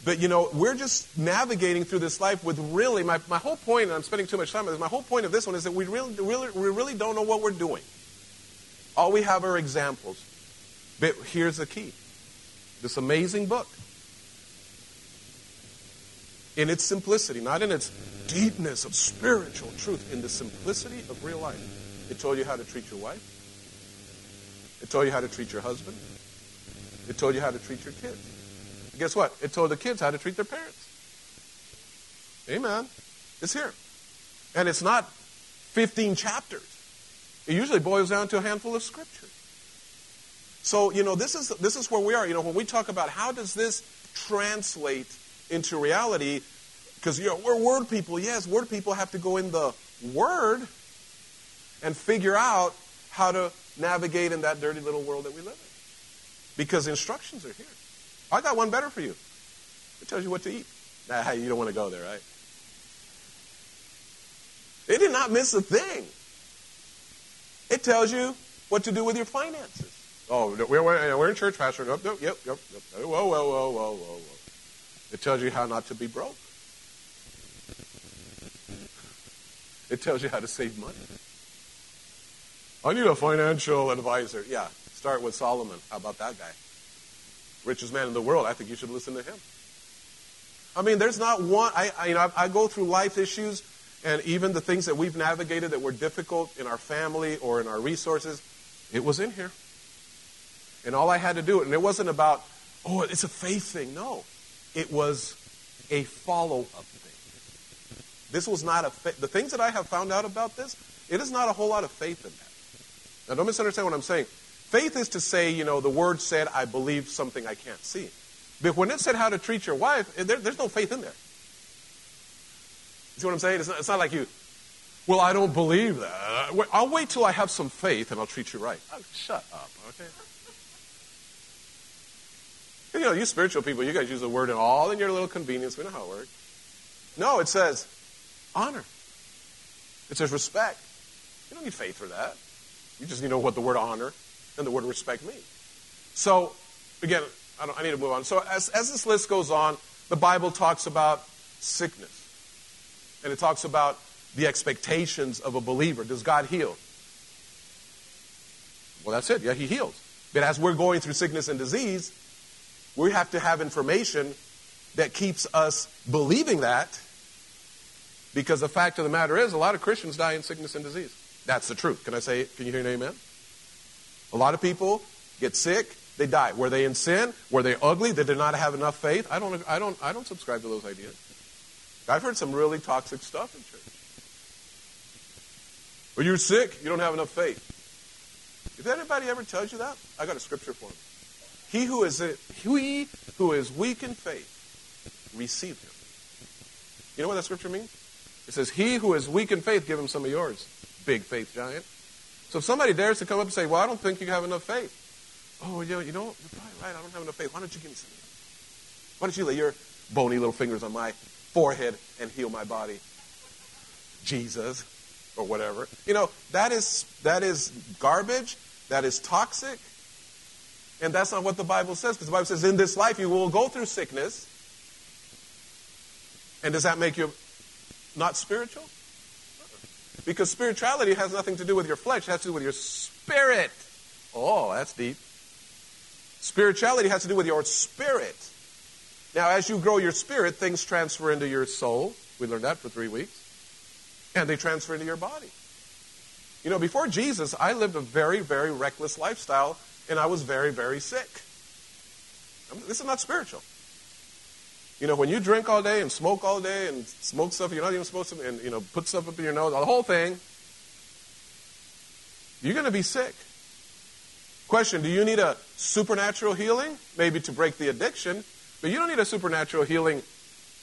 [SPEAKER 2] But you know, we're just navigating through this life with really my, my whole point, and I'm spending too much time on this, my whole point of this one is that we really, really, we really don't know what we're doing. All we have are examples. But here's the key this amazing book. In its simplicity, not in its deepness of spiritual truth, in the simplicity of real life. It told you how to treat your wife. It told you how to treat your husband. It told you how to treat your kids. Guess what? It told the kids how to treat their parents. Amen. It's here. And it's not 15 chapters. It usually boils down to a handful of scriptures. So, you know, this is, this is where we are. You know, when we talk about how does this translate into reality, because, you know, we're word people. Yes, word people have to go in the word and figure out how to navigate in that dirty little world that we live in. Because instructions are here. I got one better for you. It tells you what to eat. Nah, you don't want to go there, right? It did not miss a thing. It tells you what to do with your finances. Oh, we're, we're in church, Pastor. Yep, yep, yep. Whoa, whoa, whoa, whoa, whoa, whoa. It tells you how not to be broke. It tells you how to save money. I need a financial advisor. Yeah, start with Solomon. How about that guy? Richest man in the world. I think you should listen to him. I mean, there's not one. I, I you know, I, I go through life issues and even the things that we've navigated that were difficult in our family or in our resources, it was in here. And all I had to do, and it wasn't about, oh, it's a faith thing. No, it was a follow up. This was not a fa- the things that I have found out about this. It is not a whole lot of faith in that. Now, don't misunderstand what I'm saying. Faith is to say, you know, the word said, I believe something I can't see. But when it said how to treat your wife, eh, there, there's no faith in there. See what I'm saying? It's not, it's not like you, well, I don't believe that. I'll wait till I have some faith and I'll treat you right. Oh, shut up, okay? You know, you spiritual people, you guys use the word in all in your little convenience. We know how it works. No, it says honor. It says respect. You don't need faith for that. You just need to know what the word honor and the word respect mean. So, again, I, I need to move on. So, as, as this list goes on, the Bible talks about sickness. And it talks about the expectations of a believer. Does God heal? Well, that's it. Yeah, He heals. But as we're going through sickness and disease, we have to have information that keeps us believing that because the fact of the matter is a lot of Christians die in sickness and disease. That's the truth. Can I say, can you hear an amen? A lot of people get sick, they die. Were they in sin? Were they ugly? Did they not have enough faith? I don't, I don't, I don't subscribe to those ideas. I've heard some really toxic stuff in church. Well, you're sick, you don't have enough faith. If anybody ever tells you that, I got a scripture for him. He who is he who is weak in faith, receive him. You know what that scripture means? It says, He who is weak in faith, give him some of yours. Big faith giant. So if somebody dares to come up and say, Well, I don't think you have enough faith. Oh, you know, you're probably right. I don't have enough faith. Why don't you give me some? Why don't you lay your bony little fingers on my forehead and heal my body. Jesus or whatever. You know, that is that is garbage, that is toxic. And that's not what the Bible says because the Bible says in this life you will go through sickness. And does that make you not spiritual? Because spirituality has nothing to do with your flesh, it has to do with your spirit. Oh, that's deep. Spirituality has to do with your spirit. Now, as you grow your spirit, things transfer into your soul. We learned that for three weeks. And they transfer into your body. You know, before Jesus, I lived a very, very reckless lifestyle, and I was very, very sick. This is not spiritual. You know, when you drink all day and smoke all day and smoke stuff you're not even supposed to, and, you know, put stuff up in your nose, the whole thing, you're going to be sick. Question Do you need a supernatural healing? Maybe to break the addiction, but you don't need a supernatural healing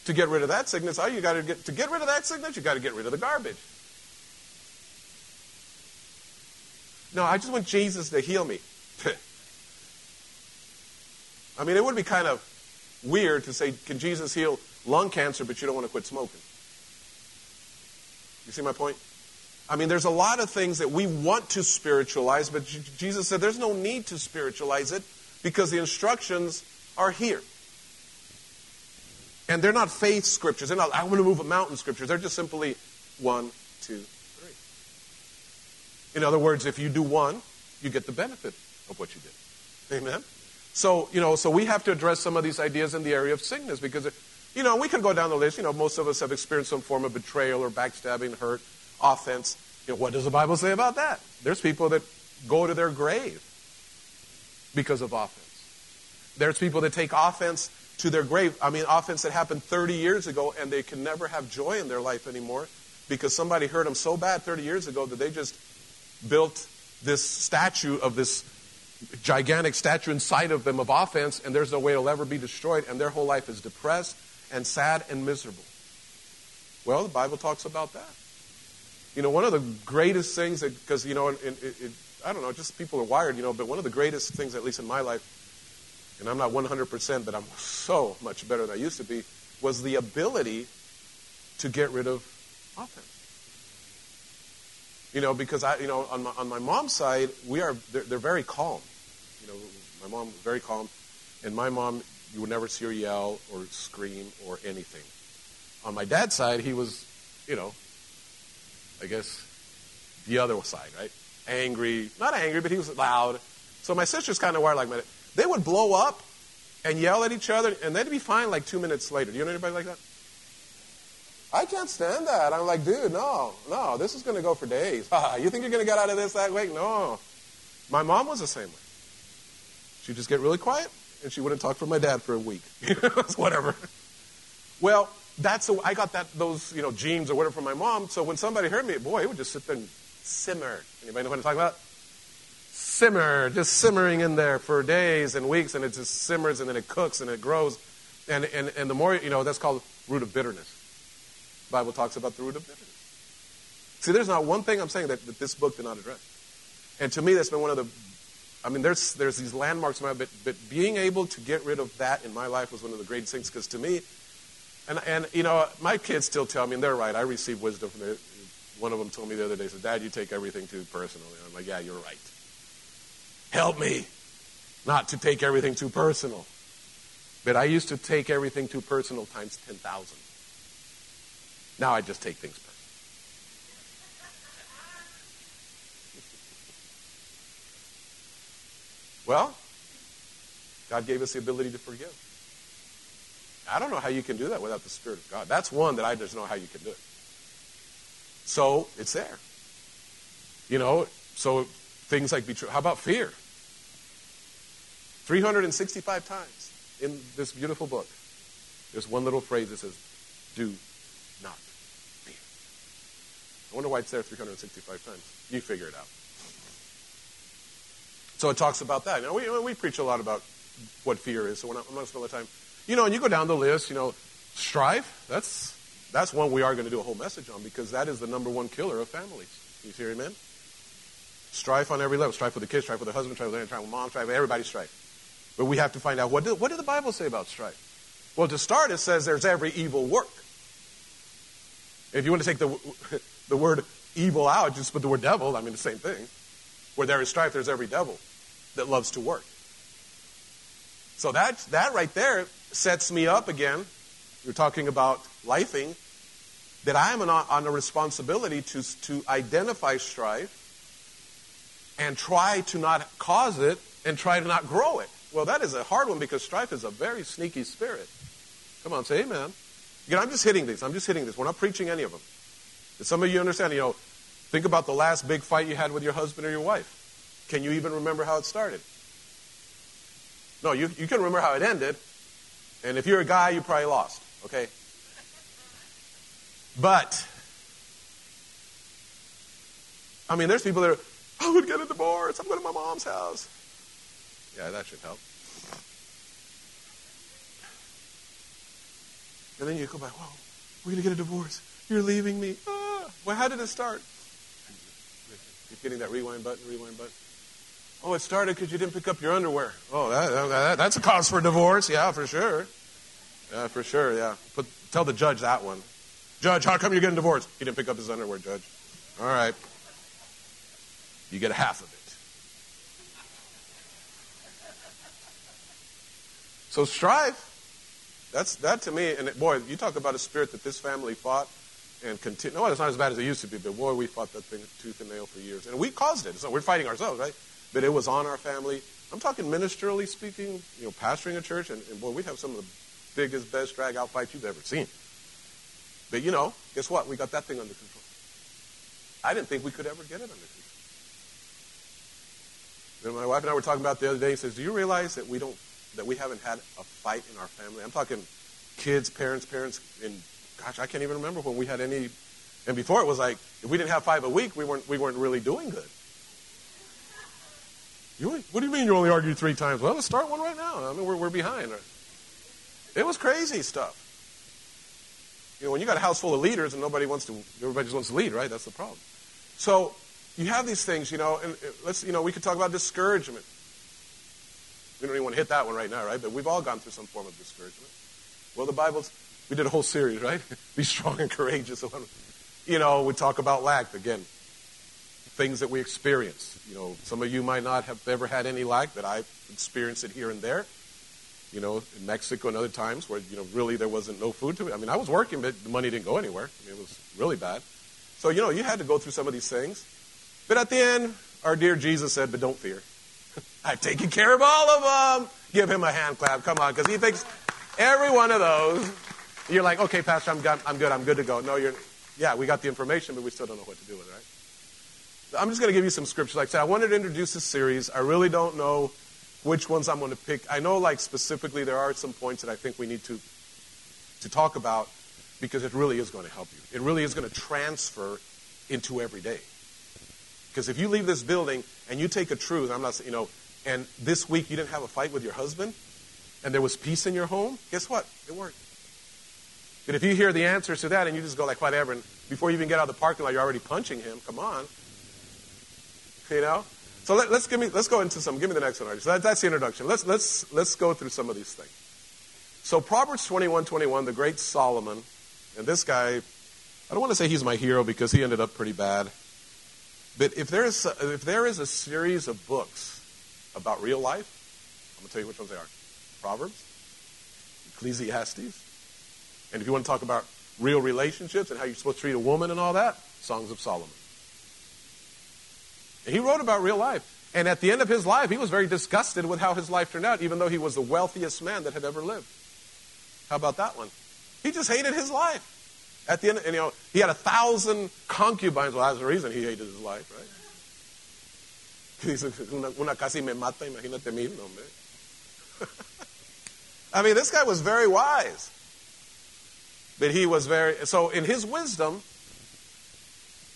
[SPEAKER 2] to get rid of that sickness. All you got to get to get rid of that sickness, you got to get rid of the garbage. No, I just want Jesus to heal me. I mean, it would be kind of weird to say, Can Jesus heal lung cancer, but you don't want to quit smoking? You see my point? I mean, there's a lot of things that we want to spiritualize, but Jesus said there's no need to spiritualize it because the instructions are here. And they're not faith scriptures. They're not, I want to move a mountain scriptures. They're just simply one, two, three. In other words, if you do one, you get the benefit of what you did. Amen? So, you know, so we have to address some of these ideas in the area of sickness because, you know, we can go down the list. You know, most of us have experienced some form of betrayal or backstabbing, hurt, offense. You know, what does the Bible say about that? There's people that go to their grave because of offense. There's people that take offense to their grave. I mean, offense that happened 30 years ago and they can never have joy in their life anymore because somebody hurt them so bad 30 years ago that they just built this statue of this gigantic statue inside of them of offense and there's no way it'll ever be destroyed and their whole life is depressed and sad and miserable. Well, the Bible talks about that. You know, one of the greatest things that, because, you know, it, it, it, I don't know, just people are wired, you know, but one of the greatest things, at least in my life, and I'm not 100%, but I'm so much better than I used to be, was the ability to get rid of offense. You know, because I, you know, on my, on my mom's side, we are, they're, they're very calm. You know, my mom was very calm, and my mom, you would never see her yell or scream or anything. On my dad's side, he was, you know, I guess the other side, right? Angry, not angry, but he was loud. So my sister's kind of wired like. They would blow up and yell at each other, and they'd be fine like two minutes later. Do you know anybody like that? I can't stand that. I'm like, dude, no, no, this is going to go for days. Ah, you think you're going to get out of this that way? No. My mom was the same way. She'd just get really quiet, and she wouldn't talk to my dad for a week. Whatever. Well, that's a, I got that those you know genes or whatever from my mom. So when somebody heard me, boy, it would just sit there and simmer. Anybody know what I'm talking about? Simmer, just simmering in there for days and weeks, and it just simmers and then it cooks and it grows, and and and the more you know, that's called root of bitterness. The Bible talks about the root of bitterness. See, there's not one thing I'm saying that, that this book did not address, and to me, that's been one of the I mean, there's, there's these landmarks in my but, but being able to get rid of that in my life was one of the greatest things because to me, and, and, you know, my kids still tell me, and they're right, I receive wisdom from it. One of them told me the other day, said, Dad, you take everything too personally. I'm like, yeah, you're right. Help me not to take everything too personal. But I used to take everything too personal times 10,000. Now I just take things personal. well, God gave us the ability to forgive. I don't know how you can do that without the Spirit of God. That's one that I just know how you can do it. So it's there. You know, so things like betrayal. How about fear? 365 times in this beautiful book, there's one little phrase that says, do. I wonder why it's there 365 times. You figure it out. So it talks about that. Now, we, we preach a lot about what fear is, so we're not, I'm not going to spend the time you know, and you go down the list, you know, strife, that's, that's one we are going to do a whole message on because that is the number one killer of families. You hear amen? Strife on every level. Strife with the kids, strife with the husband, strife with, strife with mom, strife with everybody strife. But we have to find out what did, what did the Bible say about strife? Well, to start, it says there's every evil work. If you want to take the, the word evil out, just put the word devil, I mean the same thing. Where there is strife, there's every devil that loves to work. So that, that right there sets me up again. You're talking about lifing. That I am on, a responsibility to, to identify strife and try to not cause it and try to not grow it. Well, that is a hard one because strife is a very sneaky spirit. Come on, say amen. Again, I'm just hitting these. I'm just hitting this. We're not preaching any of them. Some of you understand, you know, think about the last big fight you had with your husband or your wife. Can you even remember how it started? No, you, you can remember how it ended, And if you're a guy, you probably lost, okay? But, I mean, there's people that are, I would get a divorce. I'm going to my mom's house. Yeah, that should help. And then you go back, whoa, we're going to get a divorce. You're leaving me. Well, how did it start? Keep getting that rewind button, rewind button. Oh, it started because you didn't pick up your underwear. Oh, that, that, that's a cause for divorce. Yeah, for sure. Yeah, for sure. Yeah. Put, tell the judge that one. Judge, how come you're getting divorced? He didn't pick up his underwear, Judge. All right. You get half of it. So strive. That's that to me. And boy, you talk about a spirit that this family fought and continue. No, it's not as bad as it used to be, but boy, we fought that thing tooth and nail for years, and we caused it. So we're fighting ourselves, right? But it was on our family. I'm talking ministerially speaking. You know, pastoring a church, and, and boy, we have some of the biggest, best drag out fights you've ever seen. But you know, guess what? We got that thing under control. I didn't think we could ever get it under control. Then my wife and I were talking about the other day. He says, "Do you realize that we don't, that we haven't had a fight in our family? I'm talking kids, parents, parents, and gosh, I can't even remember when we had any. And before it was like, if we didn't have five a week, we weren't we weren't really doing good. You, what do you mean you only argued three times? Well, let's start one right now. I mean, we're, we're behind. It was crazy stuff. You know, when you got a house full of leaders and nobody wants to, everybody just wants to lead, right? That's the problem. So you have these things, you know, and let's, you know, we could talk about discouragement. We don't even want to hit that one right now, right? But we've all gone through some form of discouragement. Well, the Bible's, we did a whole series, right? Be strong and courageous. You know, we talk about lack again, things that we experience. You know, some of you might not have ever had any lack, but I've experienced it here and there you know, in Mexico and other times where, you know, really there wasn't no food to it. I mean, I was working, but the money didn't go anywhere. I mean, it was really bad. So, you know, you had to go through some of these things. But at the end, our dear Jesus said, but don't fear. I've taken care of all of them. Give him a hand clap. Come on, because he thinks every one of those. You're like, okay, Pastor, I'm good. I'm good. I'm good to go. No, you're, yeah, we got the information, but we still don't know what to do with it, right? I'm just going to give you some scriptures. Like I said, I wanted to introduce this series. I really don't know which ones I'm going to pick. I know, like, specifically, there are some points that I think we need to, to talk about because it really is going to help you. It really is going to transfer into every day. Because if you leave this building and you take a truth, I'm not, saying you know, and this week you didn't have a fight with your husband and there was peace in your home, guess what? It worked. But if you hear the answers to that and you just go like whatever, and before you even get out of the parking lot, you're already punching him, come on. You know? So let, us give me, let's go into some. Give me the next one. So that, that's the introduction. Let's, let's, let's go through some of these things. So Proverbs 21, 21, the great Solomon, and this guy, I don't want to say he's my hero because he ended up pretty bad. But if there is a, if there is a series of books about real life, I'm going to tell you which ones they are. Proverbs, Ecclesiastes, and if you want to talk about real relationships and how you're supposed to treat a woman and all that, Songs of Solomon. He wrote about real life. And at the end of his life, he was very disgusted with how his life turned out, even though he was the wealthiest man that had ever lived. How about that one? He just hated his life. At the end, and, you know, he had a thousand concubines. Well, that's the reason he hated his life, right? Una, casi me mata, imagínate hombre. I mean, this guy was very wise. But he was very, so in his wisdom,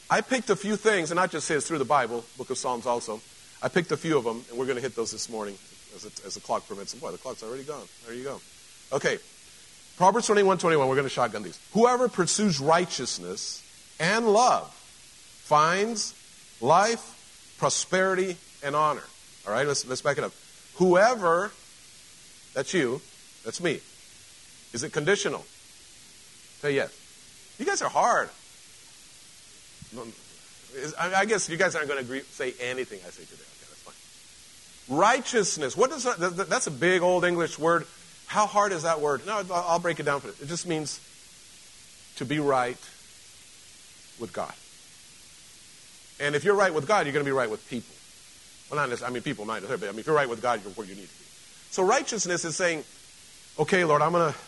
[SPEAKER 2] I picked a few things, and not just his, through the Bible, book of Psalms also. I picked a few of them, and we're going to hit those this morning as, it, as the clock permits. And boy, the clock's already gone. There you go. Okay. Proverbs 21, 21, we're going to shotgun these. Whoever pursues righteousness and love finds life, prosperity, and honor. All right, let's, let's back it up. Whoever, that's you, that's me. Is it conditional? Say yes. You guys are hard. I guess you guys aren't going to agree, say anything I say today. Okay, that's fine. Righteousness. What does that? That's a big old English word. How hard is that word? No, I'll break it down for you. It just means to be right with God. And if you're right with God, you're going to be right with people. Well, not necessarily, I mean, people might, but I mean, if you're right with God, you're where you need to be. So righteousness is saying, okay, Lord, I'm going to,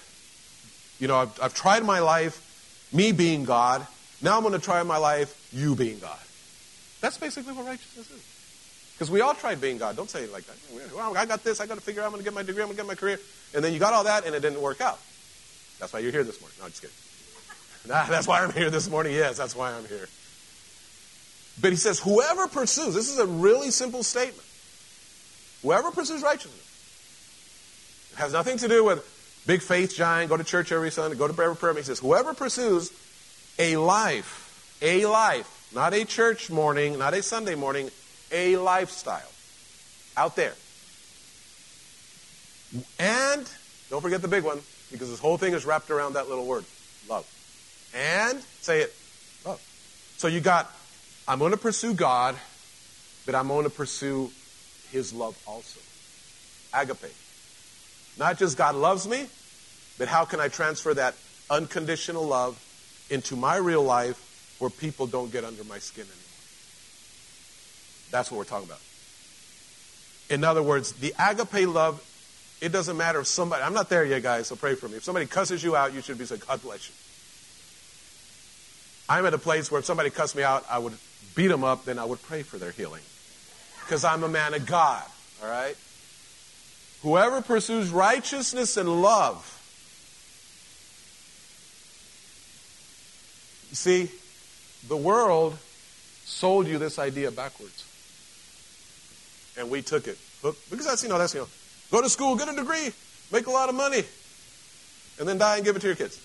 [SPEAKER 2] you know, I've, I've tried my life, me being God, now I'm going to try my life, you being God. That's basically what righteousness is. Because we all tried being God. Don't say it like that. Well, I got this. I got to figure out. I'm going to get my degree. I'm going to get my career. And then you got all that, and it didn't work out. That's why you're here this morning. No, I'm just kidding. Nah, that's why I'm here this morning. Yes, that's why I'm here. But he says, whoever pursues, this is a really simple statement. Whoever pursues righteousness it has nothing to do with big faith giant, go to church every Sunday, go to prayer prayer. He says, whoever pursues a life, a life, not a church morning, not a Sunday morning, a lifestyle out there. And don't forget the big one, because this whole thing is wrapped around that little word love. And say it love. So you got, I'm going to pursue God, but I'm going to pursue His love also. Agape. Not just God loves me, but how can I transfer that unconditional love into my real life where people don't get under my skin anymore? That's what we're talking about. In other words, the agape love, it doesn't matter if somebody, I'm not there yet, guys, so pray for me. If somebody cusses you out, you should be saying, God bless you. I'm at a place where if somebody cussed me out, I would beat them up, then I would pray for their healing. Because I'm a man of God, all right? Whoever pursues righteousness and love. See, the world sold you this idea backwards. And we took it. Because that's, you know, that's, you know, go to school, get a degree, make a lot of money, and then die and give it to your kids.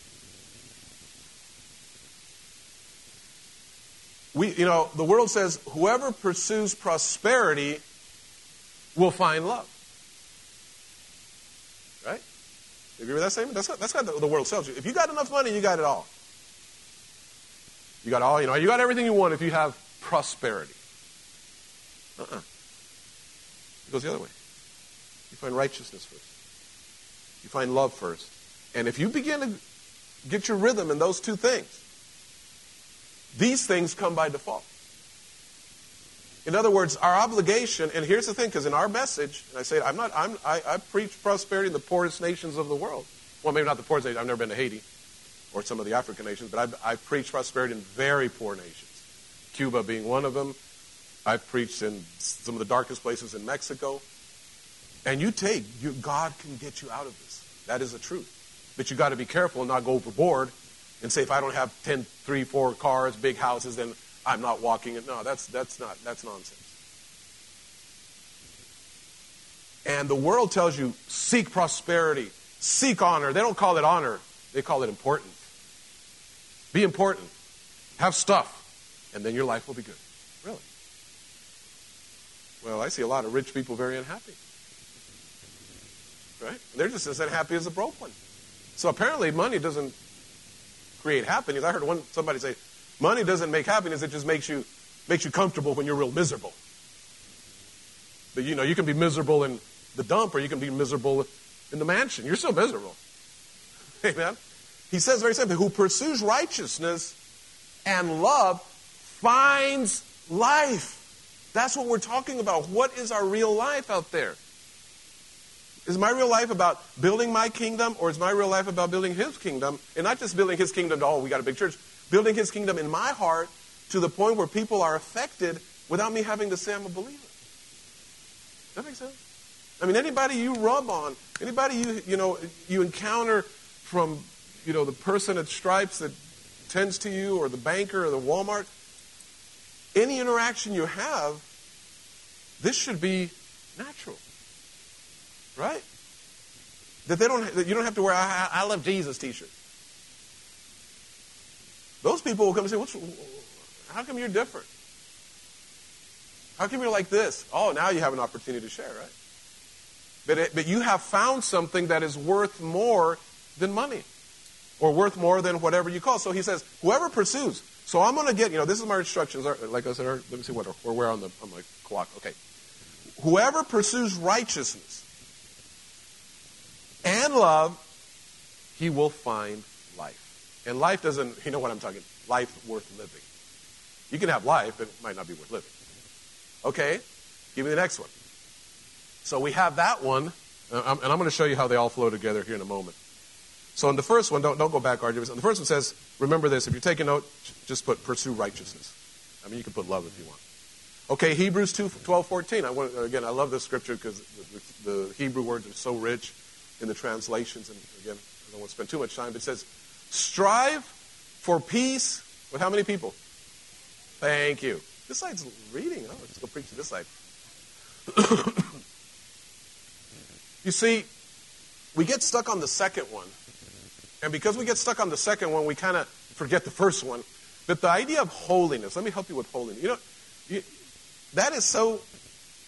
[SPEAKER 2] We, you know, the world says whoever pursues prosperity will find love. Right? You agree with that statement? That's, that's what the world sells you. If you got enough money, you got it all. You got all, you know, you got everything you want if you have prosperity. Uh-uh. It goes the other way. You find righteousness first. You find love first. And if you begin to get your rhythm in those two things, these things come by default. In other words, our obligation, and here's the thing, because in our message, and I say I'm not, I'm, I, I preach prosperity in the poorest nations of the world. Well, maybe not the poorest nations. I've never been to Haiti or some of the African nations, but I've, I've preached prosperity in very poor nations. Cuba being one of them. I've preached in some of the darkest places in Mexico. And you take, you, God can get you out of this. That is the truth. But you got to be careful and not go overboard and say, if I don't have 10, 3, 4 cars, big houses, then I'm not walking it. No, that's, that's not, that's nonsense. And the world tells you, seek prosperity, seek honor. They don't call it honor, they call it important. Be important. Have stuff, and then your life will be good. Really. Well, I see a lot of rich people very unhappy. Right? They're just as unhappy as a broke one. So apparently, money doesn't create happiness. I heard one somebody say, money doesn't make happiness, it just makes you makes you comfortable when you're real miserable. But you know, you can be miserable in the dump or you can be miserable in the mansion. You're still miserable. Amen. He says very simply, who pursues righteousness and love finds life. That's what we're talking about. What is our real life out there? Is my real life about building my kingdom, or is my real life about building His kingdom? And not just building His kingdom to, oh, we got a big church. Building His kingdom in my heart to the point where people are affected without me having to say I'm a believer. Does that make sense? I mean, anybody you rub on, anybody you, you know, you encounter from, you know, the person at Stripes that tends to you, or the banker, or the Walmart, any interaction you have, this should be natural. Right? That they don't that you don't have to wear I, I love Jesus t-shirt. Those people will come and say, What's how come you're different? How come you're like this? Oh, now you have an opportunity to share, right? But, it, but you have found something that is worth more than money or worth more than whatever you call. So he says, whoever pursues. So I'm going to get, you know, this is my instructions. Like I said, let me see what, or where on the on my clock. Okay. Whoever pursues righteousness and love, he will find life. And life doesn't, you know what I'm talking, life worth living. You can have life, but it might not be worth living. Okay? Give me the next one. So we have that one, and I'm, going to show you how they all flow together here in a moment. So in the first one, don't, don't go back, RJ. The first one says, remember this, if you're taking note, just put pursue righteousness. I mean, you can put love if you want. Okay, Hebrews 2, 12, 14. I want, again, I love this scripture because the, the, Hebrew words are so rich in the translations. And again, I don't want to spend too much time, but it says, strive for peace with how many people? Thank you. This side's reading. Let's go preach to this side. you see, we get stuck on the second one. And because we get stuck on the second one, we kind of forget the first one. But the idea of holiness, let me help you with holiness. You know, you, that is so,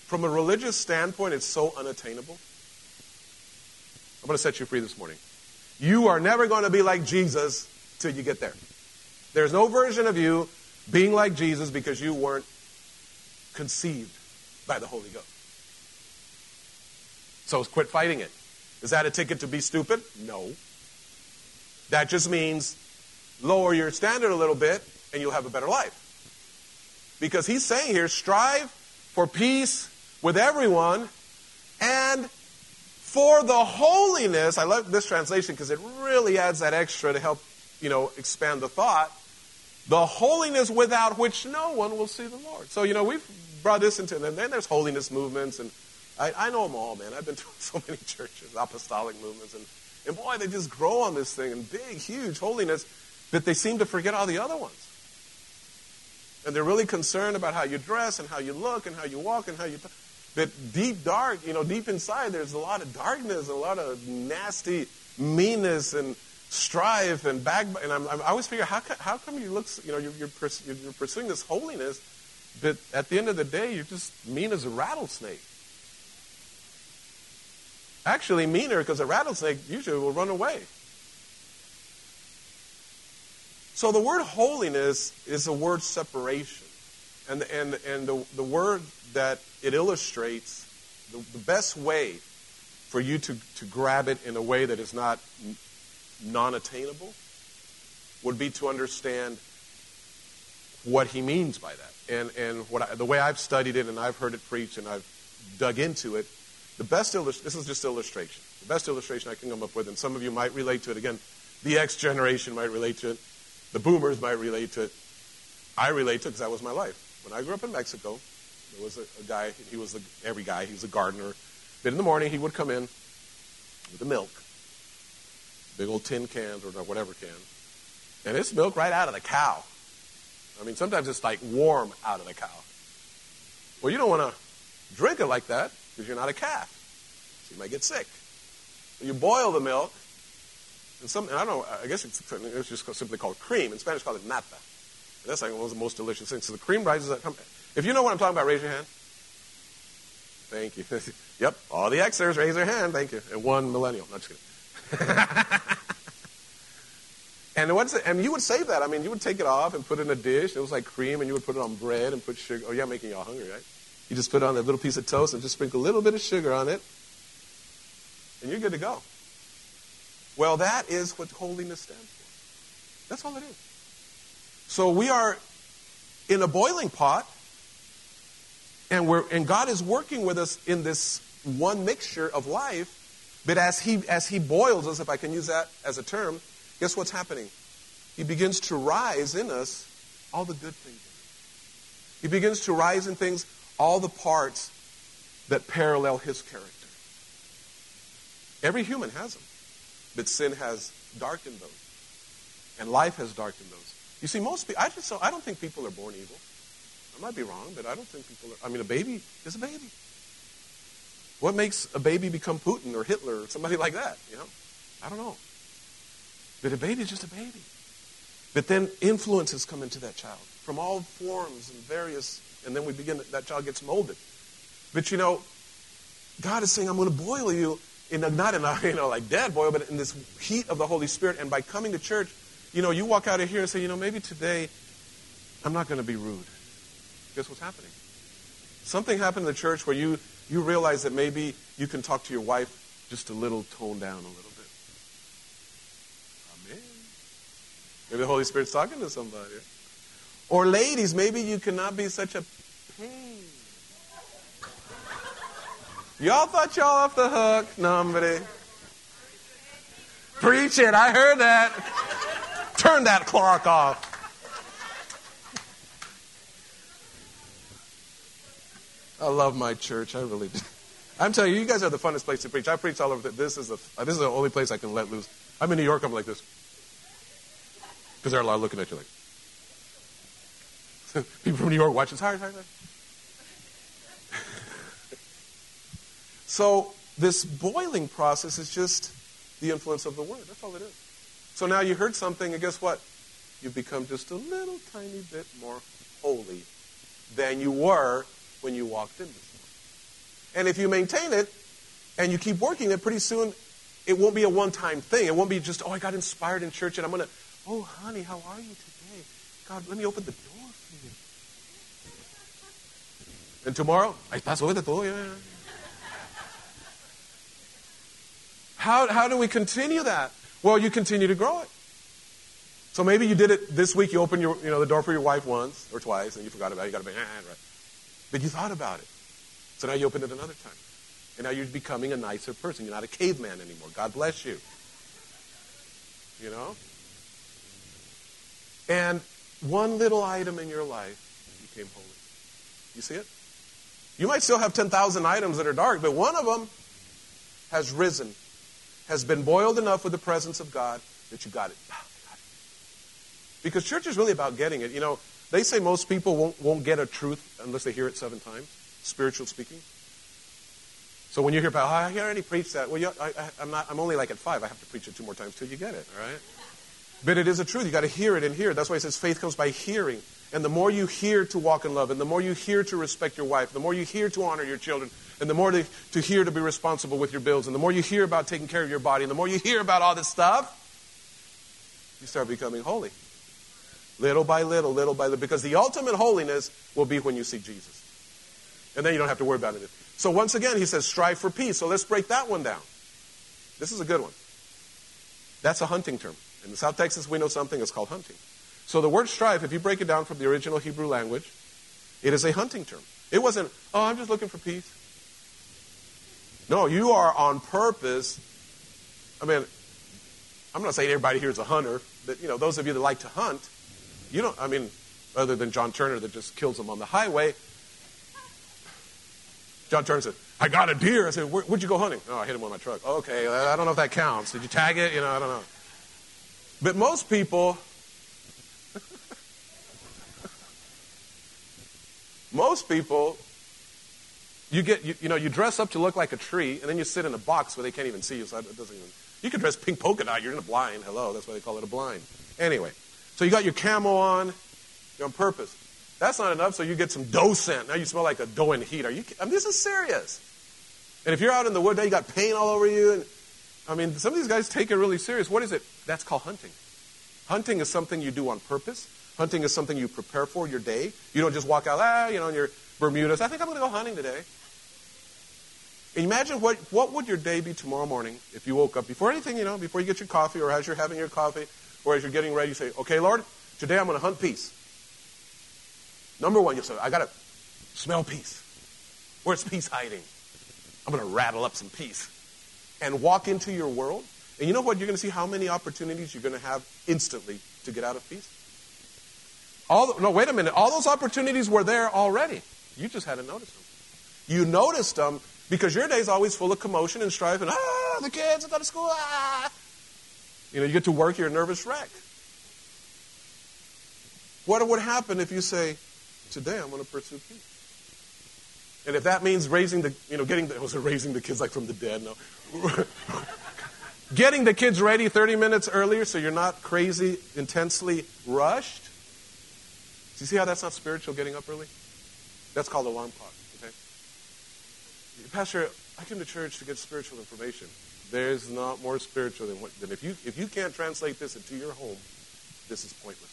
[SPEAKER 2] from a religious standpoint, it's so unattainable. I'm going to set you free this morning. You are never going to be like Jesus till you get there. There's no version of you being like Jesus because you weren't conceived by the Holy Ghost. So quit fighting it. Is that a ticket to be stupid? No. That just means lower your standard a little bit and you'll have a better life. Because he's saying here, strive for peace with everyone and for the holiness. I love this translation because it really adds that extra to help, you know, expand the thought. The holiness without which no one will see the Lord. So, you know, we've brought this into, and then there's holiness movements, and I, I know them all, man. I've been to so many churches, apostolic movements, and, and boy, they just grow on this thing, and big, huge holiness, but they seem to forget all the other ones. And they're really concerned about how you dress, and how you look, and how you walk, and how you. Talk. But deep dark, you know, deep inside, there's a lot of darkness, a lot of nasty meanness, and strife and back. And I'm, I'm, i always figure, how, how come you look, you know, you're, you're, you're pursuing this holiness, but at the end of the day, you're just mean as a rattlesnake. Actually, meaner because a rattlesnake usually will run away. So the word holiness is a word separation. And, and, and the, the word that it illustrates, the, the best way for you to, to grab it in a way that is not non attainable would be to understand what he means by that. And, and what I, the way I've studied it and I've heard it preached and I've dug into it, the best illustration, this is just illustration. The best illustration I can come up with, and some of you might relate to it. Again, the X generation might relate to it. The boomers might relate to it. I relate to it because that was my life. When I grew up in Mexico, there was a, a guy, he was every guy, he was a gardener. But in the morning, he would come in with the milk big old tin cans or whatever can. And it's milk right out of the cow. I mean, sometimes it's like warm out of the cow. Well, you don't want to drink it like that because you're not a calf. So you might get sick. You boil the milk, and some, and I don't know, I guess it's, it's just simply called cream. In Spanish, called it nata. And that's like one of the most delicious things. So the cream rises up. If you know what I'm talking about, raise your hand. Thank you. yep, all the Xers raise their hand. Thank you. And one millennial. Not just kidding. and what's it, and you would save that. I mean, you would take it off and put it in a dish. It was like cream, and you would put it on bread and put sugar. Oh, yeah, making y'all hungry, right? You just put it on that little piece of toast and just sprinkle a little bit of sugar on it, and you're good to go. Well, that is what holiness stands for. That's all it is. So we are in a boiling pot, and we're and God is working with us in this one mixture of life but as he, as he boils us, if I can use that as a term, guess what's happening? He begins to rise in us all the good things. He begins to rise in things, all the parts that parallel his character. Every human has them, but sin has darkened those, and life has darkened those. You see, most people, I just so I don't think people are born evil. I might be wrong, but I don't think people are. I mean, a baby is a baby. What makes a baby become Putin or Hitler or somebody like that? You know, I don't know. But a baby is just a baby. But then influences come into that child from all forms and various, and then we begin that child gets molded. But you know, God is saying, I'm going to boil you in a, not in a you know like dead boil, but in this heat of the Holy Spirit. And by coming to church, you know, you walk out of here and say, you know, maybe today I'm not going to be rude. Guess what's happening? Something happened in the church where you you realize that maybe you can talk to your wife just a little toned down a little bit. Amen. Maybe the Holy Spirit's talking to somebody. Or ladies, maybe you cannot be such a pain. Y'all thought y'all off the hook? Nobody. Preach it. I heard that. Turn that clock off. I love my church. I really do. I'm telling you, you guys are the funnest place to preach. I preach all over. The, this is the uh, this is the only place I can let loose. I'm in New York. I'm like this because there are a lot looking at you like people from New York watching. Sorry, sorry, sorry. so this boiling process is just the influence of the word. That's all it is. So now you heard something, and guess what? You've become just a little tiny bit more holy than you were when you walked in this morning. And if you maintain it and you keep working it, pretty soon it won't be a one time thing. It won't be just, oh, I got inspired in church and I'm going to, oh, honey, how are you today? God, let me open the door for you. And tomorrow, ahí está, súbete todo. Yeah. How, how do we continue that? Well, you continue to grow it. So maybe you did it this week. You opened your, you know, the door for your wife once or twice, and you forgot about it. You got to be, ah, right. But you thought about it. So now you open it another time. And now you're becoming a nicer person. You're not a caveman anymore. God bless you. You know? And one little item in your life became holy. You see it? You might still have 10,000 items that are dark, but one of them has risen, has been boiled enough with the presence of God that you got it. Ah, because church is really about getting it. You know, they say most people won't, won't get a truth unless they hear it seven times, spiritual speaking. So when you hear about, oh, I already preached that. Well, I, am not. I'm only like at five. I have to preach it two more times till you get it. All right. But it is a truth. You got to hear it and hear it. That's why it says faith comes by hearing. And the more you hear to walk in love, and the more you hear to respect your wife, the more you hear to honor your children, and the more to, to hear to be responsible with your bills, and the more you hear about taking care of your body, and the more you hear about all this stuff, you start becoming holy. Little by little, little by little. Because the ultimate holiness will be when you see Jesus. And then you don't have to worry about it. So once again, he says, strive for peace. So let's break that one down. This is a good one. That's a hunting term. In South Texas, we know something, it's called hunting. So the word strive, if you break it down from the original Hebrew language, it is a hunting term. It wasn't, oh, I'm just looking for peace. No, you are on purpose. I mean, I'm not saying everybody here is a hunter, but you know, those of you that like to hunt, you don't, I mean, other than John Turner that just kills them on the highway. John Turner said, I got a deer. I said, Where, would you go hunting? Oh, I hit him with my truck. Okay, I don't know if that counts. Did you tag it? You know, I don't know. But most people, most people, you get, you, you, know, you dress up to look like a tree, and then you sit in a box where they can't even see you, so it doesn't even, you can dress pink polka dot, you're in a blind. Hello, that's why they call it a blind. Anyway, so you got your camo on, you're on purpose. That's not enough, so you get some doe scent. Now you smell like a doe and heat. Are you? I mean, this is serious. And if you're out in the wood, now you got paint all over you. And I mean, some of these guys take it really serious. What is it? That's called hunting. Hunting is something you do on purpose. Hunting is something you prepare for your day. You don't just walk out, ah, you know, in your Bermudas. I think I'm going to go hunting today. Imagine what, what would your day be tomorrow morning if you woke up before anything, you know, before you get your coffee or as you're having your coffee or as you're getting ready, you say, okay, Lord, today I'm going to hunt peace. Number one, you say, I got to smell peace. Where's peace hiding? I'm going to rattle up some peace and walk into your world. And you know what? You're going to see how many opportunities you're going to have instantly to get out of peace. All the, no, wait a minute. All those opportunities were there already. You just hadn't noticed them. You noticed them because your day is always full of commotion and strife and, ah, the kids, I go to school, ah. You know, you get to work, you're a nervous wreck. What would happen if you say, today I'm going to pursue peace? And if that means raising the, you know, getting the, was it raising the kids like from the dead? No. getting the kids ready 30 minutes earlier so you're not crazy, intensely rushed. Do you see how that's not spiritual, getting up early? That's called alarm clock, okay? Pastor, I came to church to get spiritual information. There's not more spiritual than, what, than if you if you can't translate this into your home, this is pointless.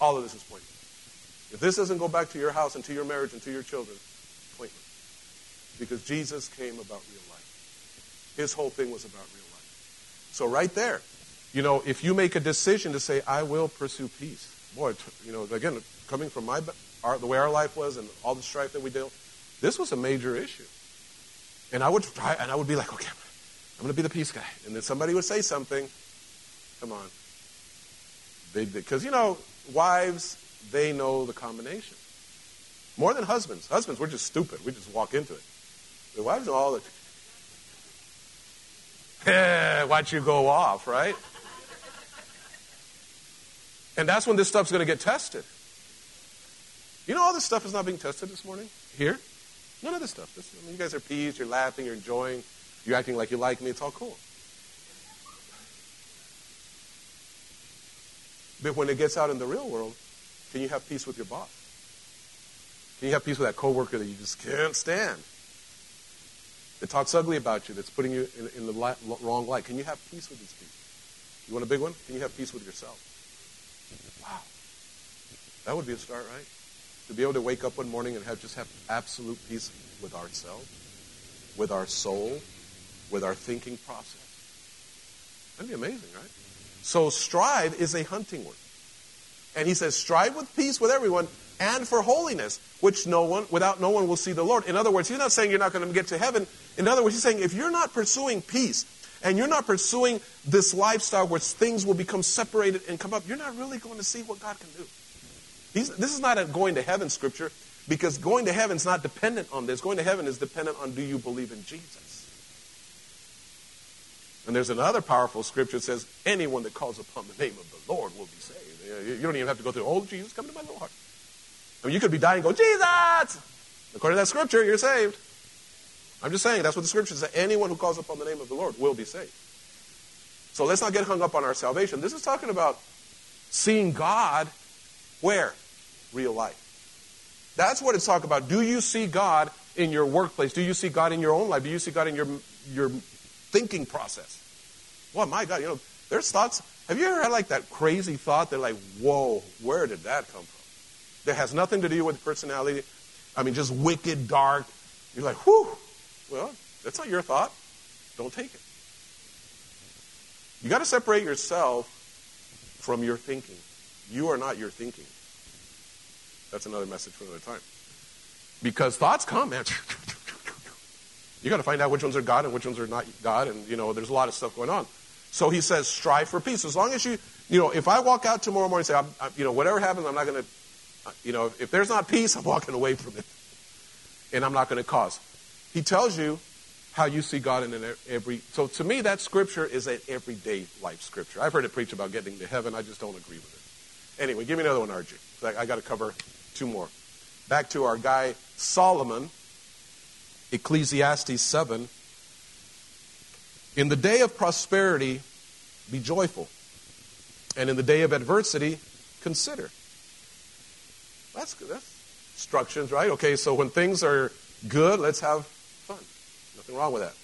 [SPEAKER 2] All of this is pointless. If this doesn't go back to your house and to your marriage and to your children, pointless. Because Jesus came about real life. His whole thing was about real life. So right there, you know, if you make a decision to say, I will pursue peace, boy, you know, again, coming from my our, the way our life was and all the strife that we dealt, this was a major issue. And I would try, and I would be like, okay, I'm going to be the peace guy. And then somebody would say something. Come on. Because, you know, wives, they know the combination. More than husbands. Husbands, we're just stupid. We just walk into it. The wives know all the. Watch you go off, right? And that's when this stuff's going to get tested. You know all this stuff is not being tested this morning? Here? None of this stuff. This, I mean, you guys are pleased, you're laughing, you're enjoying, you're acting like you like me. It's all cool. But when it gets out in the real world, can you have peace with your boss? Can you have peace with that coworker that you just can't stand? That talks ugly about you, that's putting you in, in the light, wrong light. Can you have peace with these people? You want a big one? Can you have peace with yourself? Wow. That would be a start, right? To be able to wake up one morning and have just have absolute peace with ourselves, with our soul, with our thinking process. That'd be amazing, right? So strive is a hunting word. And he says, strive with peace with everyone and for holiness, which no one, without no one will see the Lord. In other words, he's not saying you're not going to get to heaven. In other words, he's saying if you're not pursuing peace and you're not pursuing this lifestyle where things will become separated and come up, you're not really going to see what God can do. He's, this is not a going to heaven scripture because going to heaven is not dependent on this. Going to heaven is dependent on do you believe in Jesus? And there's another powerful scripture that says, anyone that calls upon the name of the Lord will be saved. You don't even have to go through, oh, Jesus, come to my heart. I mean, you could be dying and go, Jesus! According to that scripture, you're saved. I'm just saying, that's what the scripture says. Anyone who calls upon the name of the Lord will be saved. So let's not get hung up on our salvation. This is talking about seeing God where? Real life. That's what it's talking about. Do you see God in your workplace? Do you see God in your own life? Do you see God in your, your thinking process? Well, my God, you know, there's thoughts. Have you ever had like that crazy thought that, like, whoa, where did that come from? That has nothing to do with personality. I mean, just wicked, dark. You're like, whew. Well, that's not your thought. Don't take it. You got to separate yourself from your thinking. You are not your thinking. That's another message for another time. Because thoughts come, man. You got to find out which ones are God and which ones are not God, and you know, there's a lot of stuff going on. So he says, strive for peace. As long as you, you know, if I walk out tomorrow morning and say, I'm, I'm, you know, whatever happens, I'm not going to you know, if there's not peace, I'm walking away from it. And I'm not going to cause. He tells you how you see God in every. So to me, that scripture is an everyday life scripture. I've heard it preach about getting to heaven. I just don't agree with it. Anyway, give me another one, RJ. I got to cover two more. Back to our guy Solomon, Ecclesiastes 7. In the day of prosperity, be joyful. And in the day of adversity, consider. That's good. That's instructions, right? Okay, so when things are good, let's have fun. Nothing wrong with that.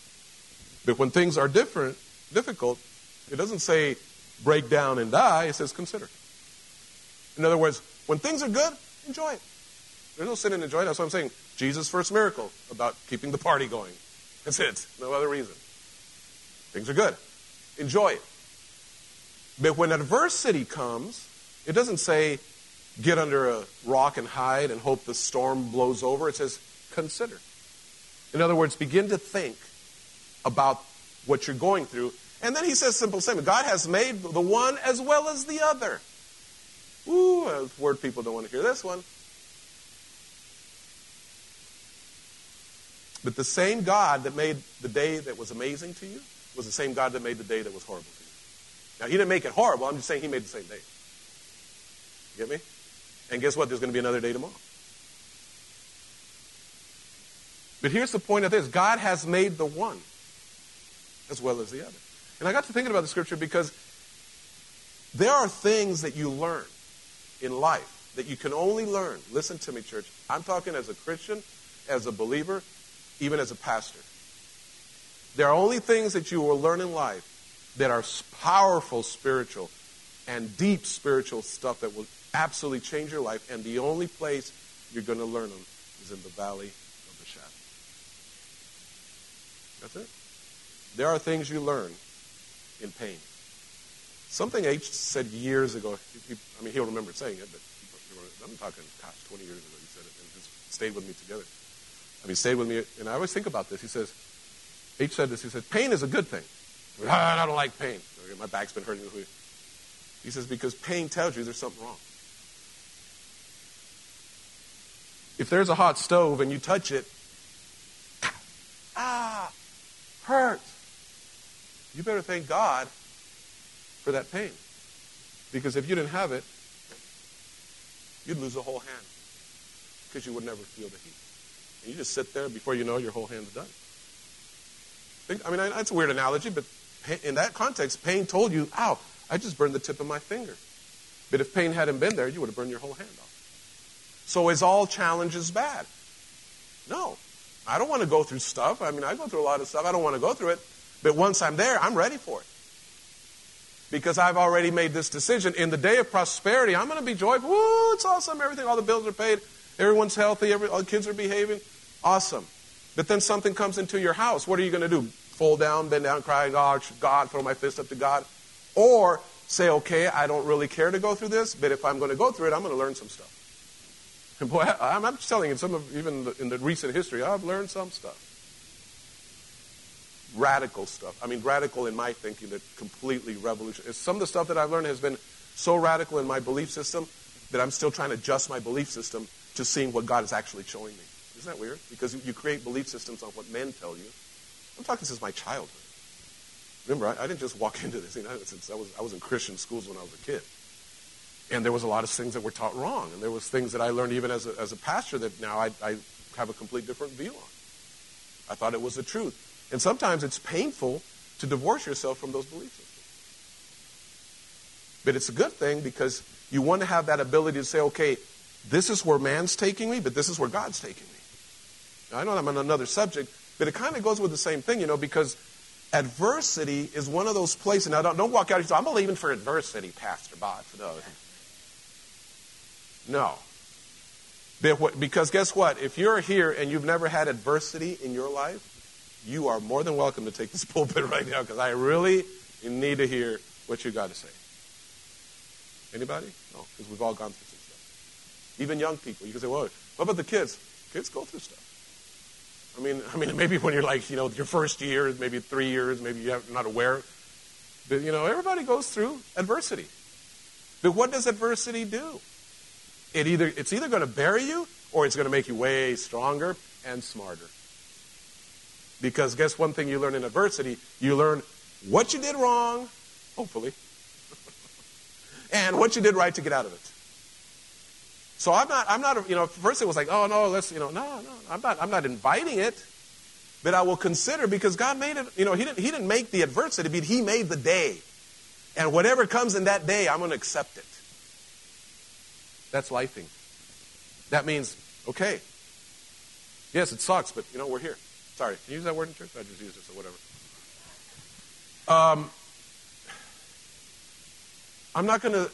[SPEAKER 2] But when things are different, difficult, it doesn't say break down and die, it says consider. In other words, when things are good, enjoy it. There's no sin in enjoying. That's what I'm saying. Jesus' first miracle about keeping the party going. That's it. No other reason. Things are good. Enjoy it. But when adversity comes, it doesn't say get under a rock and hide and hope the storm blows over. It says, consider. In other words, begin to think about what you're going through. And then he says simple statement God has made the one as well as the other. Ooh, word people don't want to hear this one. But the same God that made the day that was amazing to you was the same God that made the day that was horrible to you. Now, he didn't make it horrible. I'm just saying he made the same day. You get me? And guess what? There's going to be another day tomorrow. But here's the point of this God has made the one as well as the other. And I got to thinking about the scripture because there are things that you learn in life that you can only learn. Listen to me, church. I'm talking as a Christian, as a believer, even as a pastor. There are only things that you will learn in life that are powerful spiritual and deep spiritual stuff that will absolutely change your life, and the only place you're going to learn them is in the valley of the shadow. That's it. There are things you learn in pain. Something H said years ago, he, I mean, he'll remember saying it, but I'm talking, gosh, 20 years ago he said it, and it stayed with me together. I mean, stayed with me, and I always think about this. He says, H said this, he said, pain is a good thing. I don't like pain. My back's been hurting. He says, because pain tells you there's something wrong. if there's a hot stove and you touch it, ah, hurts. You better thank God for that pain. Because if you didn't have it, you'd lose a whole hand because you would never feel the heat. And you just sit there, before you know, your whole hand's done. I mean, that's a weird analogy, but in that context, pain told you, ow, I just burned the tip of my finger. But if pain hadn't been there, you would have burned your whole hand off. So is all challenges bad? No. I don't want to go through stuff. I mean, I go through a lot of stuff. I don't want to go through it. But once I'm there, I'm ready for it. Because I've already made this decision. In the day of prosperity, I'm going to be joyful. Woo, it's awesome. Everything, all the bills are paid. Everyone's healthy. Every, all the kids are behaving. Awesome. But then something comes into your house. What are you going to do? Fall down, bend down, cry, God, God, throw my fist up to God? Or say, okay, I don't really care to go through this, but if I'm going to go through it, I'm going to learn some stuff. And boy, I'm, I'm telling you, some of even in the recent history, I've learned some stuff. Radical stuff. I mean, radical in my thinking that completely revolutionary. Some of the stuff that I've learned has been so radical in my belief system that I'm still trying to adjust my belief system to seeing what God is actually showing me. Isn't that weird? Because you create belief systems on what men tell you. I'm talking since my childhood. Remember, I, I didn't just walk into this. You know, since I was, I was in Christian schools when I was a kid. And there was a lot of things that were taught wrong. And there was things that I learned even as a, as a pastor that now I, I have a complete different view on. I thought it was the truth. And sometimes it's painful to divorce yourself from those belief systems. But it's a good thing because you want to have that ability to say, okay, this is where man's taking me, but this is where God's taking me. Now, I know I'm on another subject, but it kind of goes with the same thing, you know, because adversity is one of those places. Now, don't, don't walk out and say, I'm believing for adversity, Pastor Bob. No. No. Because guess what? If you're here and you've never had adversity in your life, you are more than welcome to take this pulpit right now because I really need to hear what you got to say. Anybody? No, because we've all gone through some stuff. Even young people. You can say, well, what about the kids? Kids go through stuff. I mean, I mean, maybe when you're like, you know, your first year, maybe three years, maybe you're not aware. But, you know, everybody goes through adversity. But what does adversity do? It either, it's either going to bury you or it's going to make you way stronger and smarter. Because guess one thing you learn in adversity? You learn what you did wrong, hopefully, and what you did right to get out of it. So I'm not, I'm not, you know, first it was like, oh no, let's, you know, no, no, I'm not, I'm not inviting it, but I will consider because God made it, you know, He didn't, He didn't make the adversity, but He made the day. And whatever comes in that day, I'm going to accept it. That's lifing. That means, okay, yes, it sucks, but, you know, we're here. Sorry, can you use that word in church? I just used it, so whatever. Um, I'm not going to,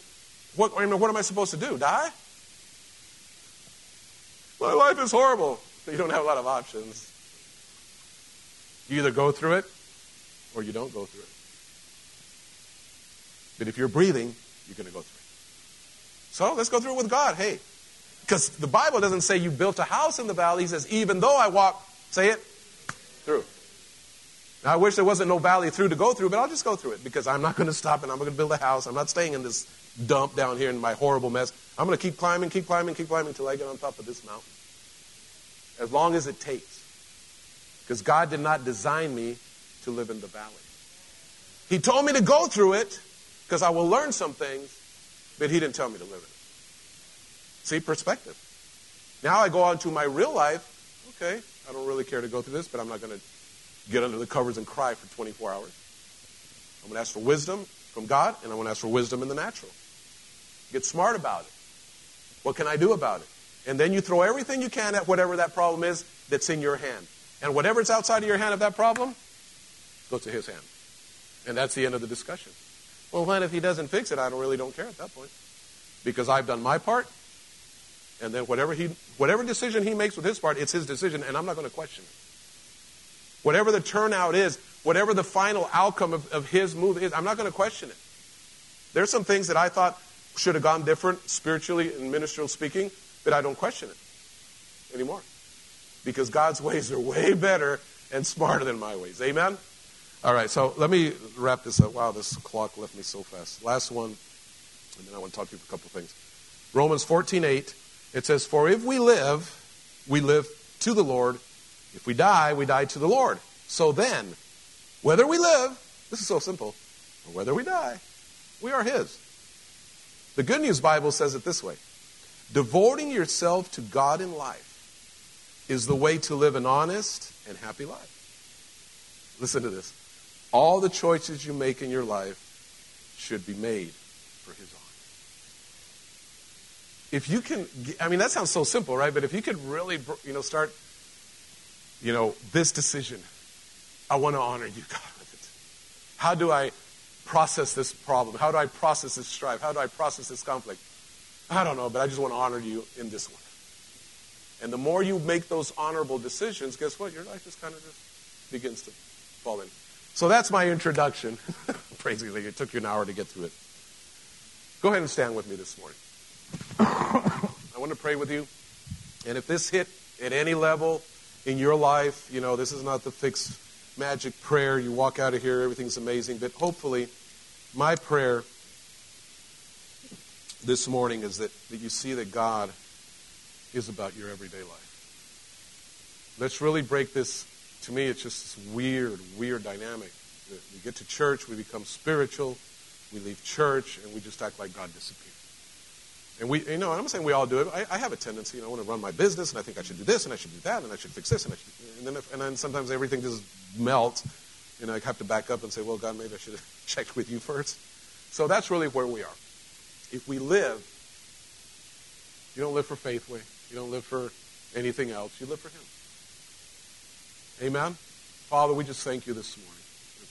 [SPEAKER 2] what, I mean, what am I supposed to do? Die? My life is horrible. You don't have a lot of options. You either go through it or you don't go through it. But if you're breathing, you're going to go through it. So let's go through it with God. Hey, because the Bible doesn't say you built a house in the valley. He says, even though I walk, say it, through. Now, I wish there wasn't no valley through to go through, but I'll just go through it because I'm not going to stop and I'm going to build a house. I'm not staying in this dump down here in my horrible mess. I'm going to keep climbing, keep climbing, keep climbing until I get on top of this mountain as long as it takes. Because God did not design me to live in the valley. He told me to go through it because I will learn some things, but He didn't tell me to live it. See, perspective. Now I go on to my real life. Okay, I don't really care to go through this, but I'm not going to get under the covers and cry for 24 hours. I'm going to ask for wisdom from God, and I'm going to ask for wisdom in the natural. Get smart about it. What can I do about it? And then you throw everything you can at whatever that problem is that's in your hand. And whatever's outside of your hand of that problem, go to his hand. And that's the end of the discussion. Well, what if he doesn't fix it? I don't really don't care at that point. Because I've done my part. And then whatever he whatever decision he makes with his part, it's his decision, and I'm not going to question it. Whatever the turnout is, whatever the final outcome of, of his move is, I'm not going to question it. There's some things that I thought should have gone different spiritually and ministerial speaking but I don't question it anymore. Because God's ways are way better and smarter than my ways. Amen? All right, so let me wrap this up. Wow, this clock left me so fast. Last one, and then I want to talk to you for a couple things. Romans 14 8, it says, For if we live, we live to the Lord. If we die, we die to the Lord. So then, whether we live, this is so simple, or whether we die, we are His. The Good News Bible says it this way Devoting yourself to God in life is the way to live an honest and happy life. Listen to this. All the choices you make in your life should be made for His honor. If you can, I mean, that sounds so simple, right? But if you could really, you know, start, you know, this decision, I want to honor you, God, with it. How do I process this problem? How do I process this strife? How do I process this conflict? I don't know, but I just want to honor you in this one. And the more you make those honorable decisions, guess what? Your life just kind of just begins to fall in. So that's my introduction. Praise God, it took you an hour to get through it. Go ahead and stand with me this morning. I want to pray with you. And if this hit at any level in your life, you know, this is not the fixed magic prayer. You walk out of here, everything's amazing. But hopefully, my prayer this morning is that, that you see that God is about your everyday life. Let's really break this. To me, it's just this weird, weird dynamic. We get to church, we become spiritual, we leave church, and we just act like God disappeared. And we, you know, I'm not saying we all do it. I, I have a tendency, you know, I want to run my business, and I think I should do this, and I should do that, and I should fix this, and I should, and then, if, and then sometimes everything just melts, and I have to back up and say, well, God, maybe I should have checked with you first. So that's really where we are. If we live, you don't live for Faithway. You don't live for anything else. You live for Him. Amen? Father, we just thank you this morning.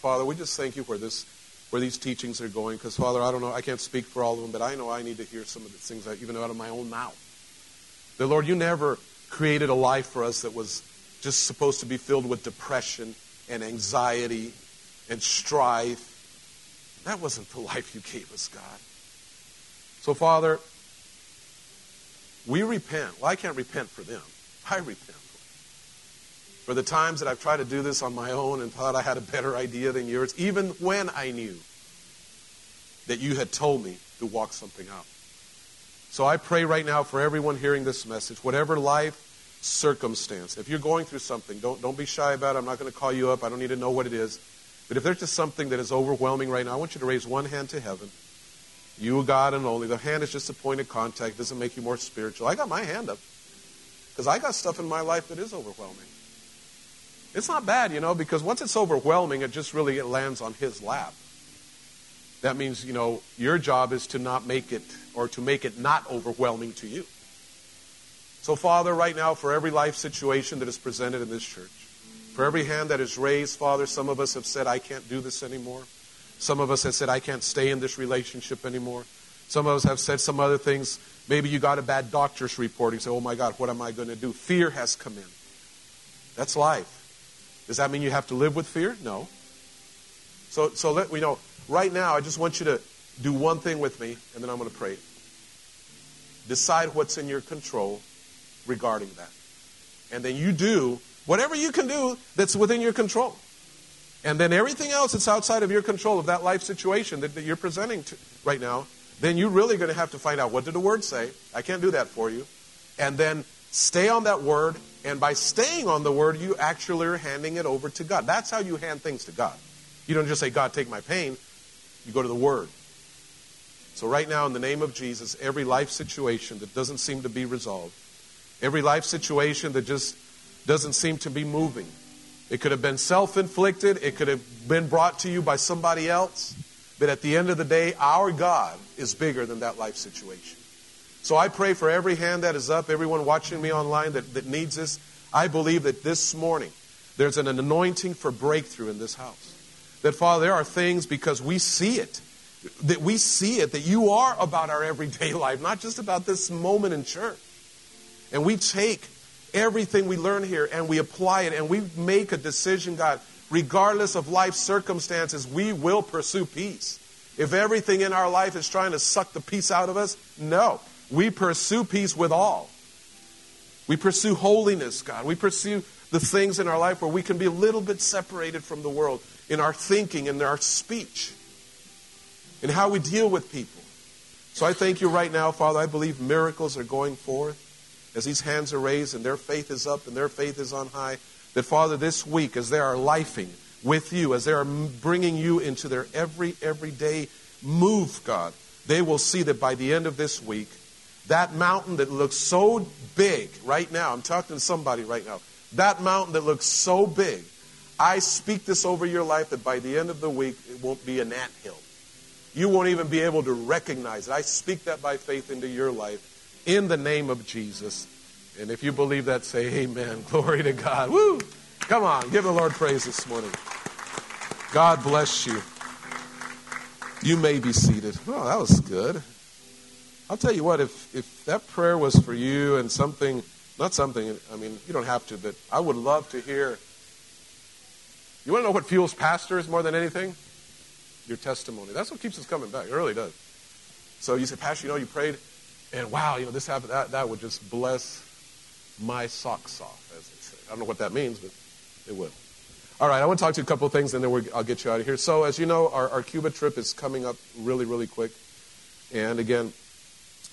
[SPEAKER 2] Father, we just thank you for this, where these teachings are going. Because, Father, I don't know, I can't speak for all of them, but I know I need to hear some of the things even out of my own mouth. The Lord, you never created a life for us that was just supposed to be filled with depression and anxiety and strife. That wasn't the life you gave us, God. So, Father, we repent. Well, I can't repent for them. I repent for the times that I've tried to do this on my own and thought I had a better idea than yours, even when I knew that you had told me to walk something out. So I pray right now for everyone hearing this message, whatever life circumstance, if you're going through something, don't, don't be shy about it. I'm not going to call you up. I don't need to know what it is. But if there's just something that is overwhelming right now, I want you to raise one hand to heaven. You, God, and only. The hand is just a point of contact. It doesn't make you more spiritual. I got my hand up because I got stuff in my life that is overwhelming. It's not bad, you know, because once it's overwhelming, it just really it lands on His lap. That means, you know, your job is to not make it or to make it not overwhelming to you. So, Father, right now, for every life situation that is presented in this church, for every hand that is raised, Father, some of us have said, I can't do this anymore. Some of us have said, I can't stay in this relationship anymore. Some of us have said some other things. Maybe you got a bad doctor's report. You say, Oh my God, what am I going to do? Fear has come in. That's life. Does that mean you have to live with fear? No. So, so let we know. Right now, I just want you to do one thing with me, and then I'm going to pray. Decide what's in your control regarding that. And then you do whatever you can do that's within your control. And then everything else that's outside of your control of that life situation that, that you're presenting to right now, then you're really going to have to find out what did the word say? I can't do that for you. And then stay on that word. And by staying on the word, you actually are handing it over to God. That's how you hand things to God. You don't just say, God, take my pain. You go to the word. So, right now, in the name of Jesus, every life situation that doesn't seem to be resolved, every life situation that just doesn't seem to be moving, it could have been self inflicted, it could have been brought to you by somebody else. But at the end of the day, our God is bigger than that life situation. So I pray for every hand that is up, everyone watching me online that, that needs this. I believe that this morning there's an anointing for breakthrough in this house. That, Father, there are things because we see it, that we see it, that you are about our everyday life, not just about this moment in church. And we take everything we learn here and we apply it and we make a decision, God, regardless of life circumstances, we will pursue peace. If everything in our life is trying to suck the peace out of us, no. We pursue peace with all. We pursue holiness, God. We pursue the things in our life where we can be a little bit separated from the world in our thinking and our speech, in how we deal with people. So I thank you right now, Father. I believe miracles are going forth as these hands are raised and their faith is up and their faith is on high, that Father, this week, as they are lifing with you, as they are bringing you into their every, everyday move, God, they will see that by the end of this week, that mountain that looks so big right now, I'm talking to somebody right now, that mountain that looks so big, I speak this over your life that by the end of the week, it won't be an ant hill. You won't even be able to recognize it. I speak that by faith into your life in the name of Jesus. And if you believe that, say amen. Glory to God. Woo! Come on, give the Lord praise this morning. God bless you. You may be seated. Oh, that was good. I'll tell you what, if, if that prayer was for you and something, not something, I mean, you don't have to, but I would love to hear. You want to know what fuels pastors more than anything? Your testimony. That's what keeps us coming back. It really does. So you say, Pastor, you know, you prayed, and wow, you know, this happened. That, that would just bless my socks off, as they say. I don't know what that means, but it would. All right, I want to talk to you a couple of things, and then I'll get you out of here. So, as you know, our, our Cuba trip is coming up really, really quick. And again,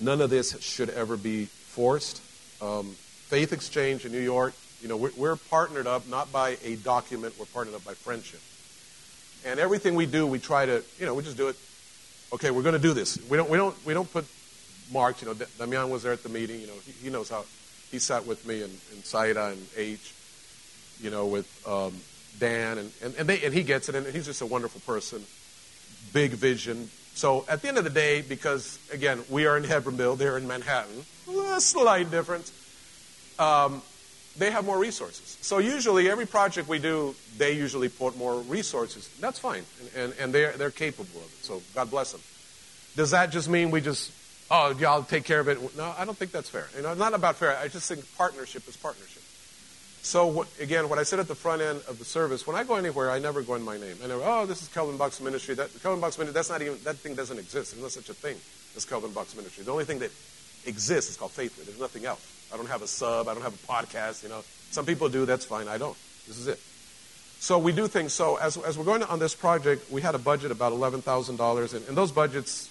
[SPEAKER 2] None of this should ever be forced. Um, Faith Exchange in New York, you know, we're, we're partnered up not by a document, we're partnered up by friendship. And everything we do, we try to, you know, we just do it. Okay, we're going to do this. We don't, we don't, we don't put marks. You know, Damian was there at the meeting. You know, he, he knows how. He sat with me and, and Saida and H. You know, with um, Dan and and and, they, and he gets it. And he's just a wonderful person. Big vision, so at the end of the day, because again, we are in Hebbronville, they're in Manhattan, a slight difference. Um, they have more resources. So usually, every project we do, they usually put more resources. That's fine, and, and, and they're, they're capable of it. So God bless them. Does that just mean we just, oh, y'all take care of it? No, I don't think that's fair. You know, not about fair. I just think partnership is partnership. So what, again, what I said at the front end of the service, when I go anywhere, I never go in my name. I never, oh, this is Kelvin Buck's ministry. That Kelvin Buck's ministry, that's not even that thing doesn't exist. There's no such a thing as Kelvin Buck's ministry. The only thing that exists is called faith. There's nothing else. I don't have a sub. I don't have a podcast. You know, some people do. That's fine. I don't. This is it. So we do things. So as, as we're going on this project, we had a budget about eleven thousand dollars, and those budgets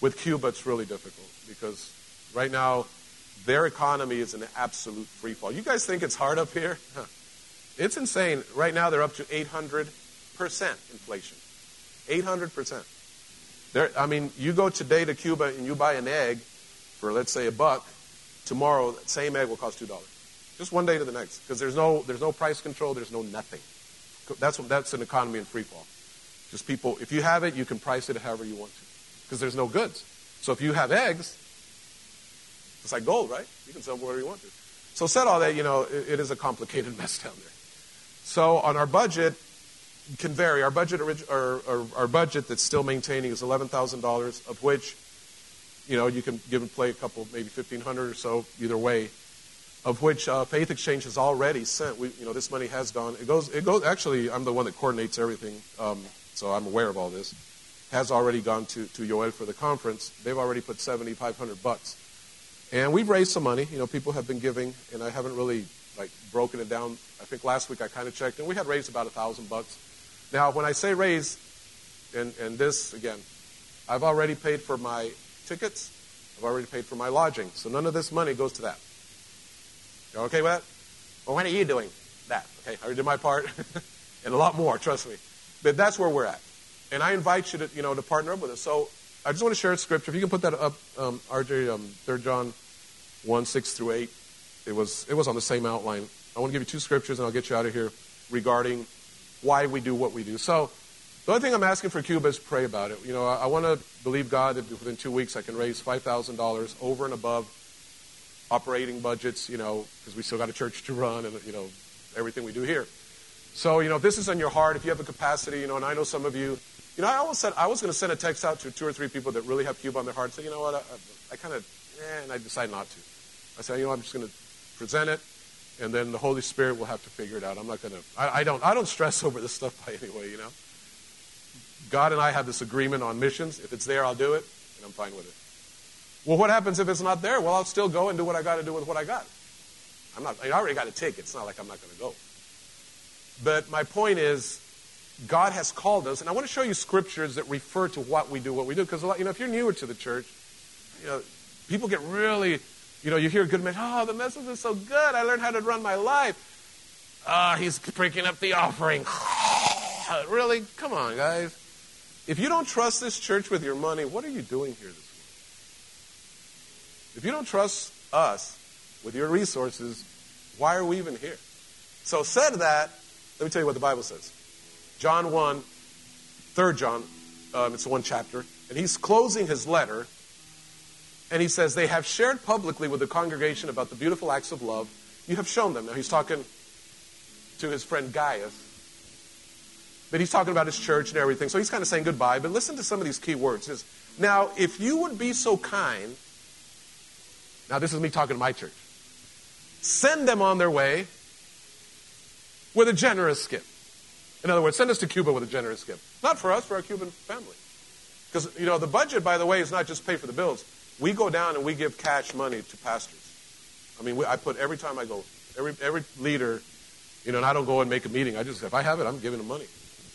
[SPEAKER 2] with Cuba, it's really difficult because right now their economy is an absolute free fall. You guys think it's hard up here? It's insane. Right now, they're up to 800% inflation. 800%. They're, I mean, you go today to Cuba and you buy an egg for, let's say, a buck. Tomorrow, that same egg will cost $2. Just one day to the next. Because there's no, there's no price control, there's no nothing. That's, that's an economy in free fall. Just people, if you have it, you can price it however you want to. Because there's no goods. So if you have eggs, it's like gold, right? You can sell them whatever you want to. So said all that, you know, it, it is a complicated mess down there. So on our budget, can vary. Our budget, our, our, our budget that's still maintaining is eleven thousand dollars, of which, you know, you can give and play a couple, maybe fifteen hundred or so, either way. Of which uh, Faith Exchange has already sent. We, you know, this money has gone. It goes. It goes. Actually, I'm the one that coordinates everything, um, so I'm aware of all this. Has already gone to to Yoel for the conference. They've already put seventy five hundred bucks and we've raised some money. You know, people have been giving, and I haven't really like broken it down. I think last week I kind of checked, and we had raised about a thousand bucks. Now, when I say raise, and, and this again, I've already paid for my tickets. I've already paid for my lodging, so none of this money goes to that. You okay with that? Well, when are you doing that? Okay, I already did my part, and a lot more. Trust me. But that's where we're at, and I invite you to you know to partner up with us. So I just want to share a scripture. If you can put that up, um, RJ, um, 3 John 1, 6 through 8. It was, it was on the same outline. I want to give you two scriptures and I'll get you out of here regarding why we do what we do. So, the only thing I'm asking for Cuba is pray about it. You know, I, I want to believe God that within two weeks I can raise $5,000 over and above operating budgets, you know, because we still got a church to run and, you know, everything we do here. So, you know, if this is on your heart, if you have a capacity, you know, and I know some of you, you know, I always said I was going to send a text out to two or three people that really have Cuba on their heart. Say, you know what, I, I, I kind of, eh, and I decided not to. I said, you know, I'm just going to present it, and then the Holy Spirit will have to figure it out. I'm not going to. I, I don't. I don't stress over this stuff by any way. You know, God and I have this agreement on missions. If it's there, I'll do it, and I'm fine with it. Well, what happens if it's not there? Well, I'll still go and do what I got to do with what I got. I'm not. I already got a ticket. It's not like I'm not going to go. But my point is, God has called us, and I want to show you scriptures that refer to what we do, what we do. Because you know, if you're newer to the church, you know, people get really You know, you hear a good man, oh, the message is so good. I learned how to run my life. Ah, he's breaking up the offering. really? Come on, guys. If you don't trust this church with your money, what are you doing here this week? If you don't trust us with your resources, why are we even here? So, said that, let me tell you what the Bible says. John 1, 3 John, um, it's one chapter, and he's closing his letter, and he says, They have shared publicly with the congregation about the beautiful acts of love you have shown them. Now, he's talking to his friend Gaius, but he's talking about his church and everything, so he's kind of saying goodbye. But listen to some of these key words. Says, now, if you would be so kind, now this is me talking to my church, send them on their way with a generous gift. In other words, send us to Cuba with a generous gift. Not for us, for our Cuban family. Because, you know, the budget, by the way, is not just pay for the bills. We go down and we give cash money to pastors. I mean, we, I put every time I go, every, every leader, you know, and I don't go and make a meeting. I just, if I have it, I'm giving them money.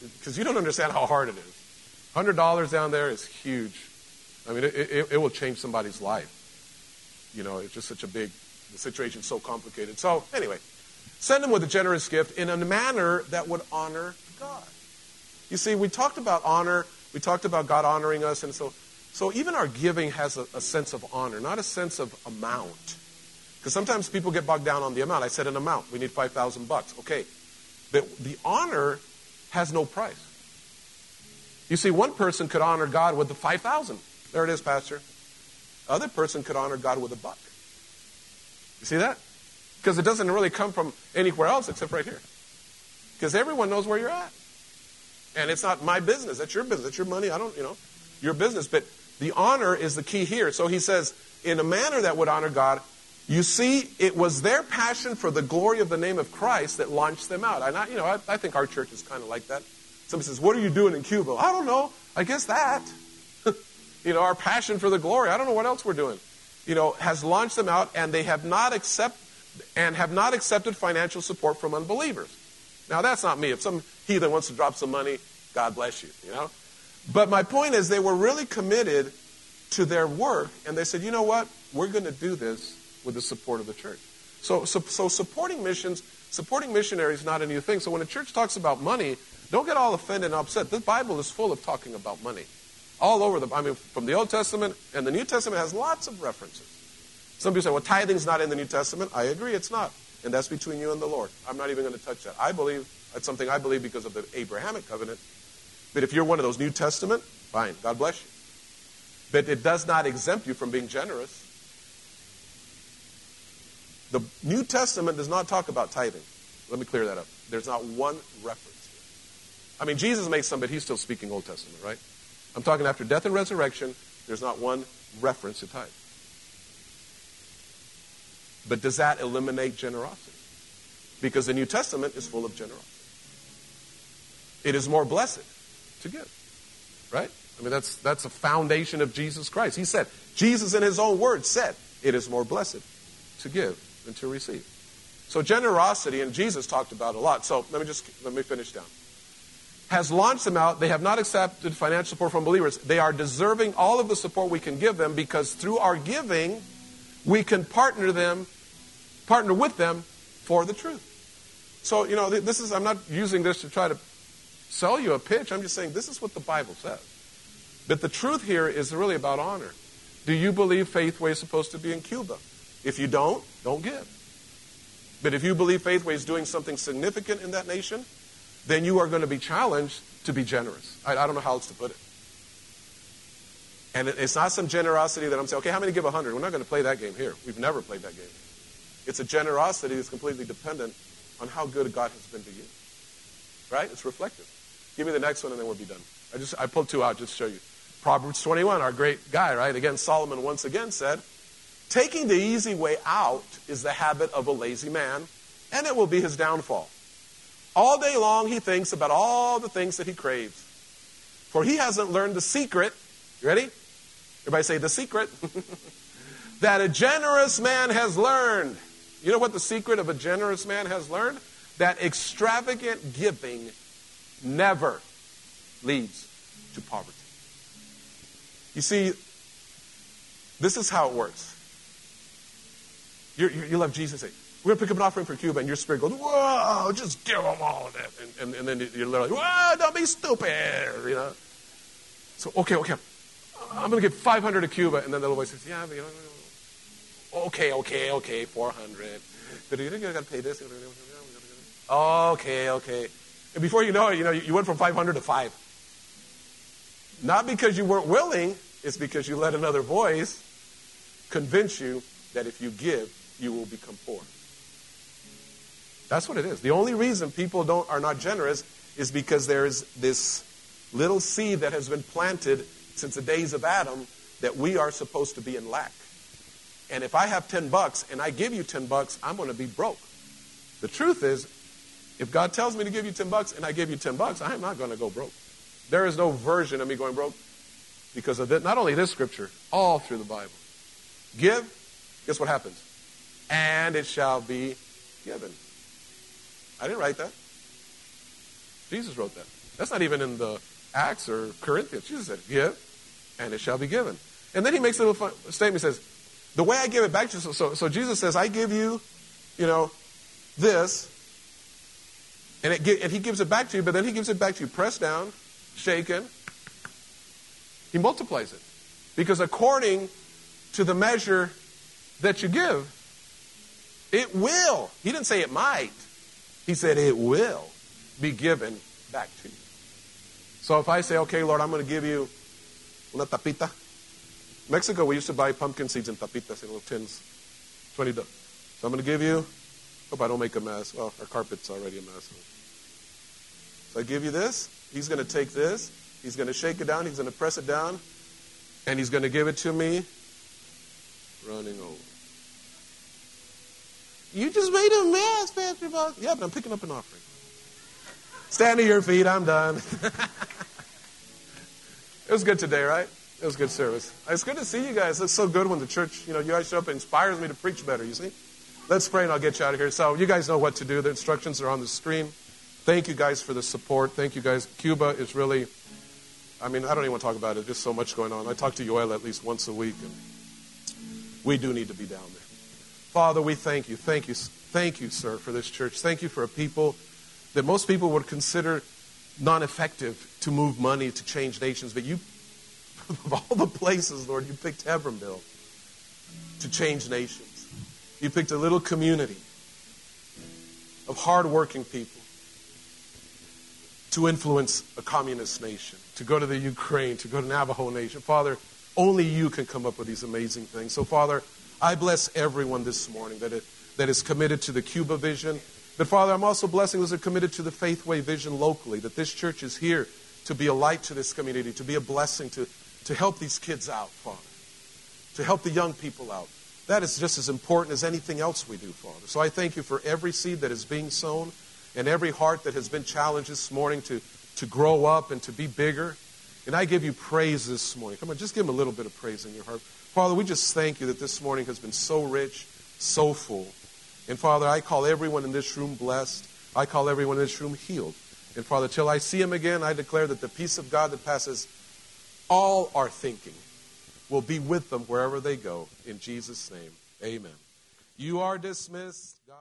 [SPEAKER 2] Because you don't understand how hard it is. $100 down there is huge. I mean, it, it, it will change somebody's life. You know, it's just such a big, the situation's so complicated. So, anyway, Send them with a generous gift in a manner that would honor God. You see, we talked about honor, we talked about God honoring us, and so, so even our giving has a, a sense of honor, not a sense of amount. Because sometimes people get bogged down on the amount. I said an amount. We need 5,000 bucks. Okay. But the honor has no price. You see, one person could honor God with the 5,000. There it is, Pastor. Other person could honor God with a buck. You see that? Because it doesn't really come from anywhere else except right here. Because everyone knows where you're at. And it's not my business. That's your business. That's your money. I don't, you know, your business. But the honor is the key here. So he says, in a manner that would honor God, you see, it was their passion for the glory of the name of Christ that launched them out. And I, you know, I, I think our church is kind of like that. Somebody says, "What are you doing in Cuba?" I don't know. I guess that. you know, our passion for the glory. I don't know what else we're doing. You know, has launched them out, and they have not accepted and have not accepted financial support from unbelievers. Now, that's not me. If some heathen wants to drop some money, God bless you, you know? But my point is, they were really committed to their work, and they said, you know what? We're going to do this with the support of the church. So, so, so supporting missions, supporting missionaries is not a new thing. So when a church talks about money, don't get all offended and upset. The Bible is full of talking about money. All over the, I mean, from the Old Testament and the New Testament has lots of references. Some people say, well, tithing's not in the New Testament. I agree, it's not. And that's between you and the Lord. I'm not even going to touch that. I believe, that's something I believe because of the Abrahamic covenant. But if you're one of those New Testament, fine, God bless you. But it does not exempt you from being generous. The New Testament does not talk about tithing. Let me clear that up. There's not one reference. I mean, Jesus makes some, but he's still speaking Old Testament, right? I'm talking after death and resurrection, there's not one reference to tithe. But does that eliminate generosity? Because the New Testament is full of generosity. It is more blessed to give. Right? I mean, that's, that's a foundation of Jesus Christ. He said, Jesus in his own words said, it is more blessed to give than to receive. So generosity, and Jesus talked about a lot. So let me just let me finish down. Has launched them out. They have not accepted financial support from believers. They are deserving all of the support we can give them because through our giving, we can partner them partner with them for the truth. So, you know, this is, I'm not using this to try to sell you a pitch. I'm just saying this is what the Bible says. But the truth here is really about honor. Do you believe Faithway is supposed to be in Cuba? If you don't, don't give. But if you believe Faithway is doing something significant in that nation, then you are going to be challenged to be generous. I, I don't know how else to put it. And it, it's not some generosity that I'm saying, okay, how many give 100? We're not going to play that game here. We've never played that game. It's a generosity that's completely dependent on how good God has been to you. Right? It's reflective. Give me the next one and then we'll be done. I just I pulled two out just to show you. Proverbs 21, our great guy, right? Again, Solomon once again said, Taking the easy way out is the habit of a lazy man, and it will be his downfall. All day long he thinks about all the things that he craves. For he hasn't learned the secret. You ready? Everybody say the secret. that a generous man has learned. You know what the secret of a generous man has learned? That extravagant giving never leads to poverty. You see, this is how it works. You're, you're, you love Jesus. Say, we're going to pick up an offering for Cuba, and your spirit goes, whoa, just give them all of it. And, and, and then you're literally, whoa, don't be stupid, you know. So, okay, okay, I'm going to give 500 to Cuba. And then the little boy says, yeah, but, you know, okay, okay, okay, 400. But you think you've got to pay this. Okay, okay. And before you know it, you know, you went from 500 to 5. Not because you weren't willing, it's because you let another voice convince you that if you give, you will become poor. That's what it is. The only reason people don't, are not generous is because there is this little seed that has been planted since the days of Adam that we are supposed to be in lack. And if I have 10 bucks and I give you 10 bucks, I'm going to be broke. The truth is, if God tells me to give you 10 bucks and I give you 10 bucks, I'm not going to go broke. There is no version of me going broke because of it. Not only this scripture, all through the Bible. Give, guess what happens? And it shall be given. I didn't write that. Jesus wrote that. That's not even in the Acts or Corinthians. Jesus said, Give, and it shall be given. And then he makes a little statement. He says, The way I give it back to you, so, so, so Jesus says, I give you, you know, this, and, it, and he gives it back to you, but then he gives it back to you pressed down, shaken. He multiplies it. Because according to the measure that you give, it will. He didn't say it might. He said it will be given back to you. So if I say, okay, Lord, I'm going to give you una tapita. Mexico, we used to buy pumpkin seeds in tapitas in little tins. 20 So I'm going to give you, hope I don't make a mess. Well, our carpet's already a mess. So I give you this. He's going to take this. He's going to shake it down. He's going to press it down. And he's going to give it to me running over. You just made a mess, Pastor Bob. Yeah, but I'm picking up an offering. Stand to your feet. I'm done. it was good today, right? It was good service. It's good to see you guys. It's so good when the church, you know, you guys show up. It inspires me to preach better, you see? Let's pray and I'll get you out of here. So, you guys know what to do. The instructions are on the screen. Thank you guys for the support. Thank you guys. Cuba is really, I mean, I don't even want to talk about it. There's so much going on. I talk to Yoel at least once a week, and we do need to be down there. Father, we thank you. Thank you. Thank you, sir, for this church. Thank you for a people that most people would consider non effective to move money to change nations. But you, of all the places, Lord, you picked Hebbronville to change nations. You picked a little community of hardworking people to influence a communist nation, to go to the Ukraine, to go to Navajo Nation. Father, only you can come up with these amazing things. So, Father, I bless everyone this morning that, it, that is committed to the Cuba vision. But Father, I'm also blessing those that are committed to the Faithway vision locally, that this church is here to be a light to this community, to be a blessing, to, to help these kids out, Father, to help the young people out. That is just as important as anything else we do, Father. So I thank you for every seed that is being sown and every heart that has been challenged this morning to, to grow up and to be bigger. And I give you praise this morning. Come on, just give him a little bit of praise in your heart. Father, we just thank you that this morning has been so rich, so full. And Father, I call everyone in this room blessed. I call everyone in this room healed. And Father, till I see him again, I declare that the peace of God that passes all our thinking will be with them wherever they go. In Jesus' name, amen. You are dismissed. God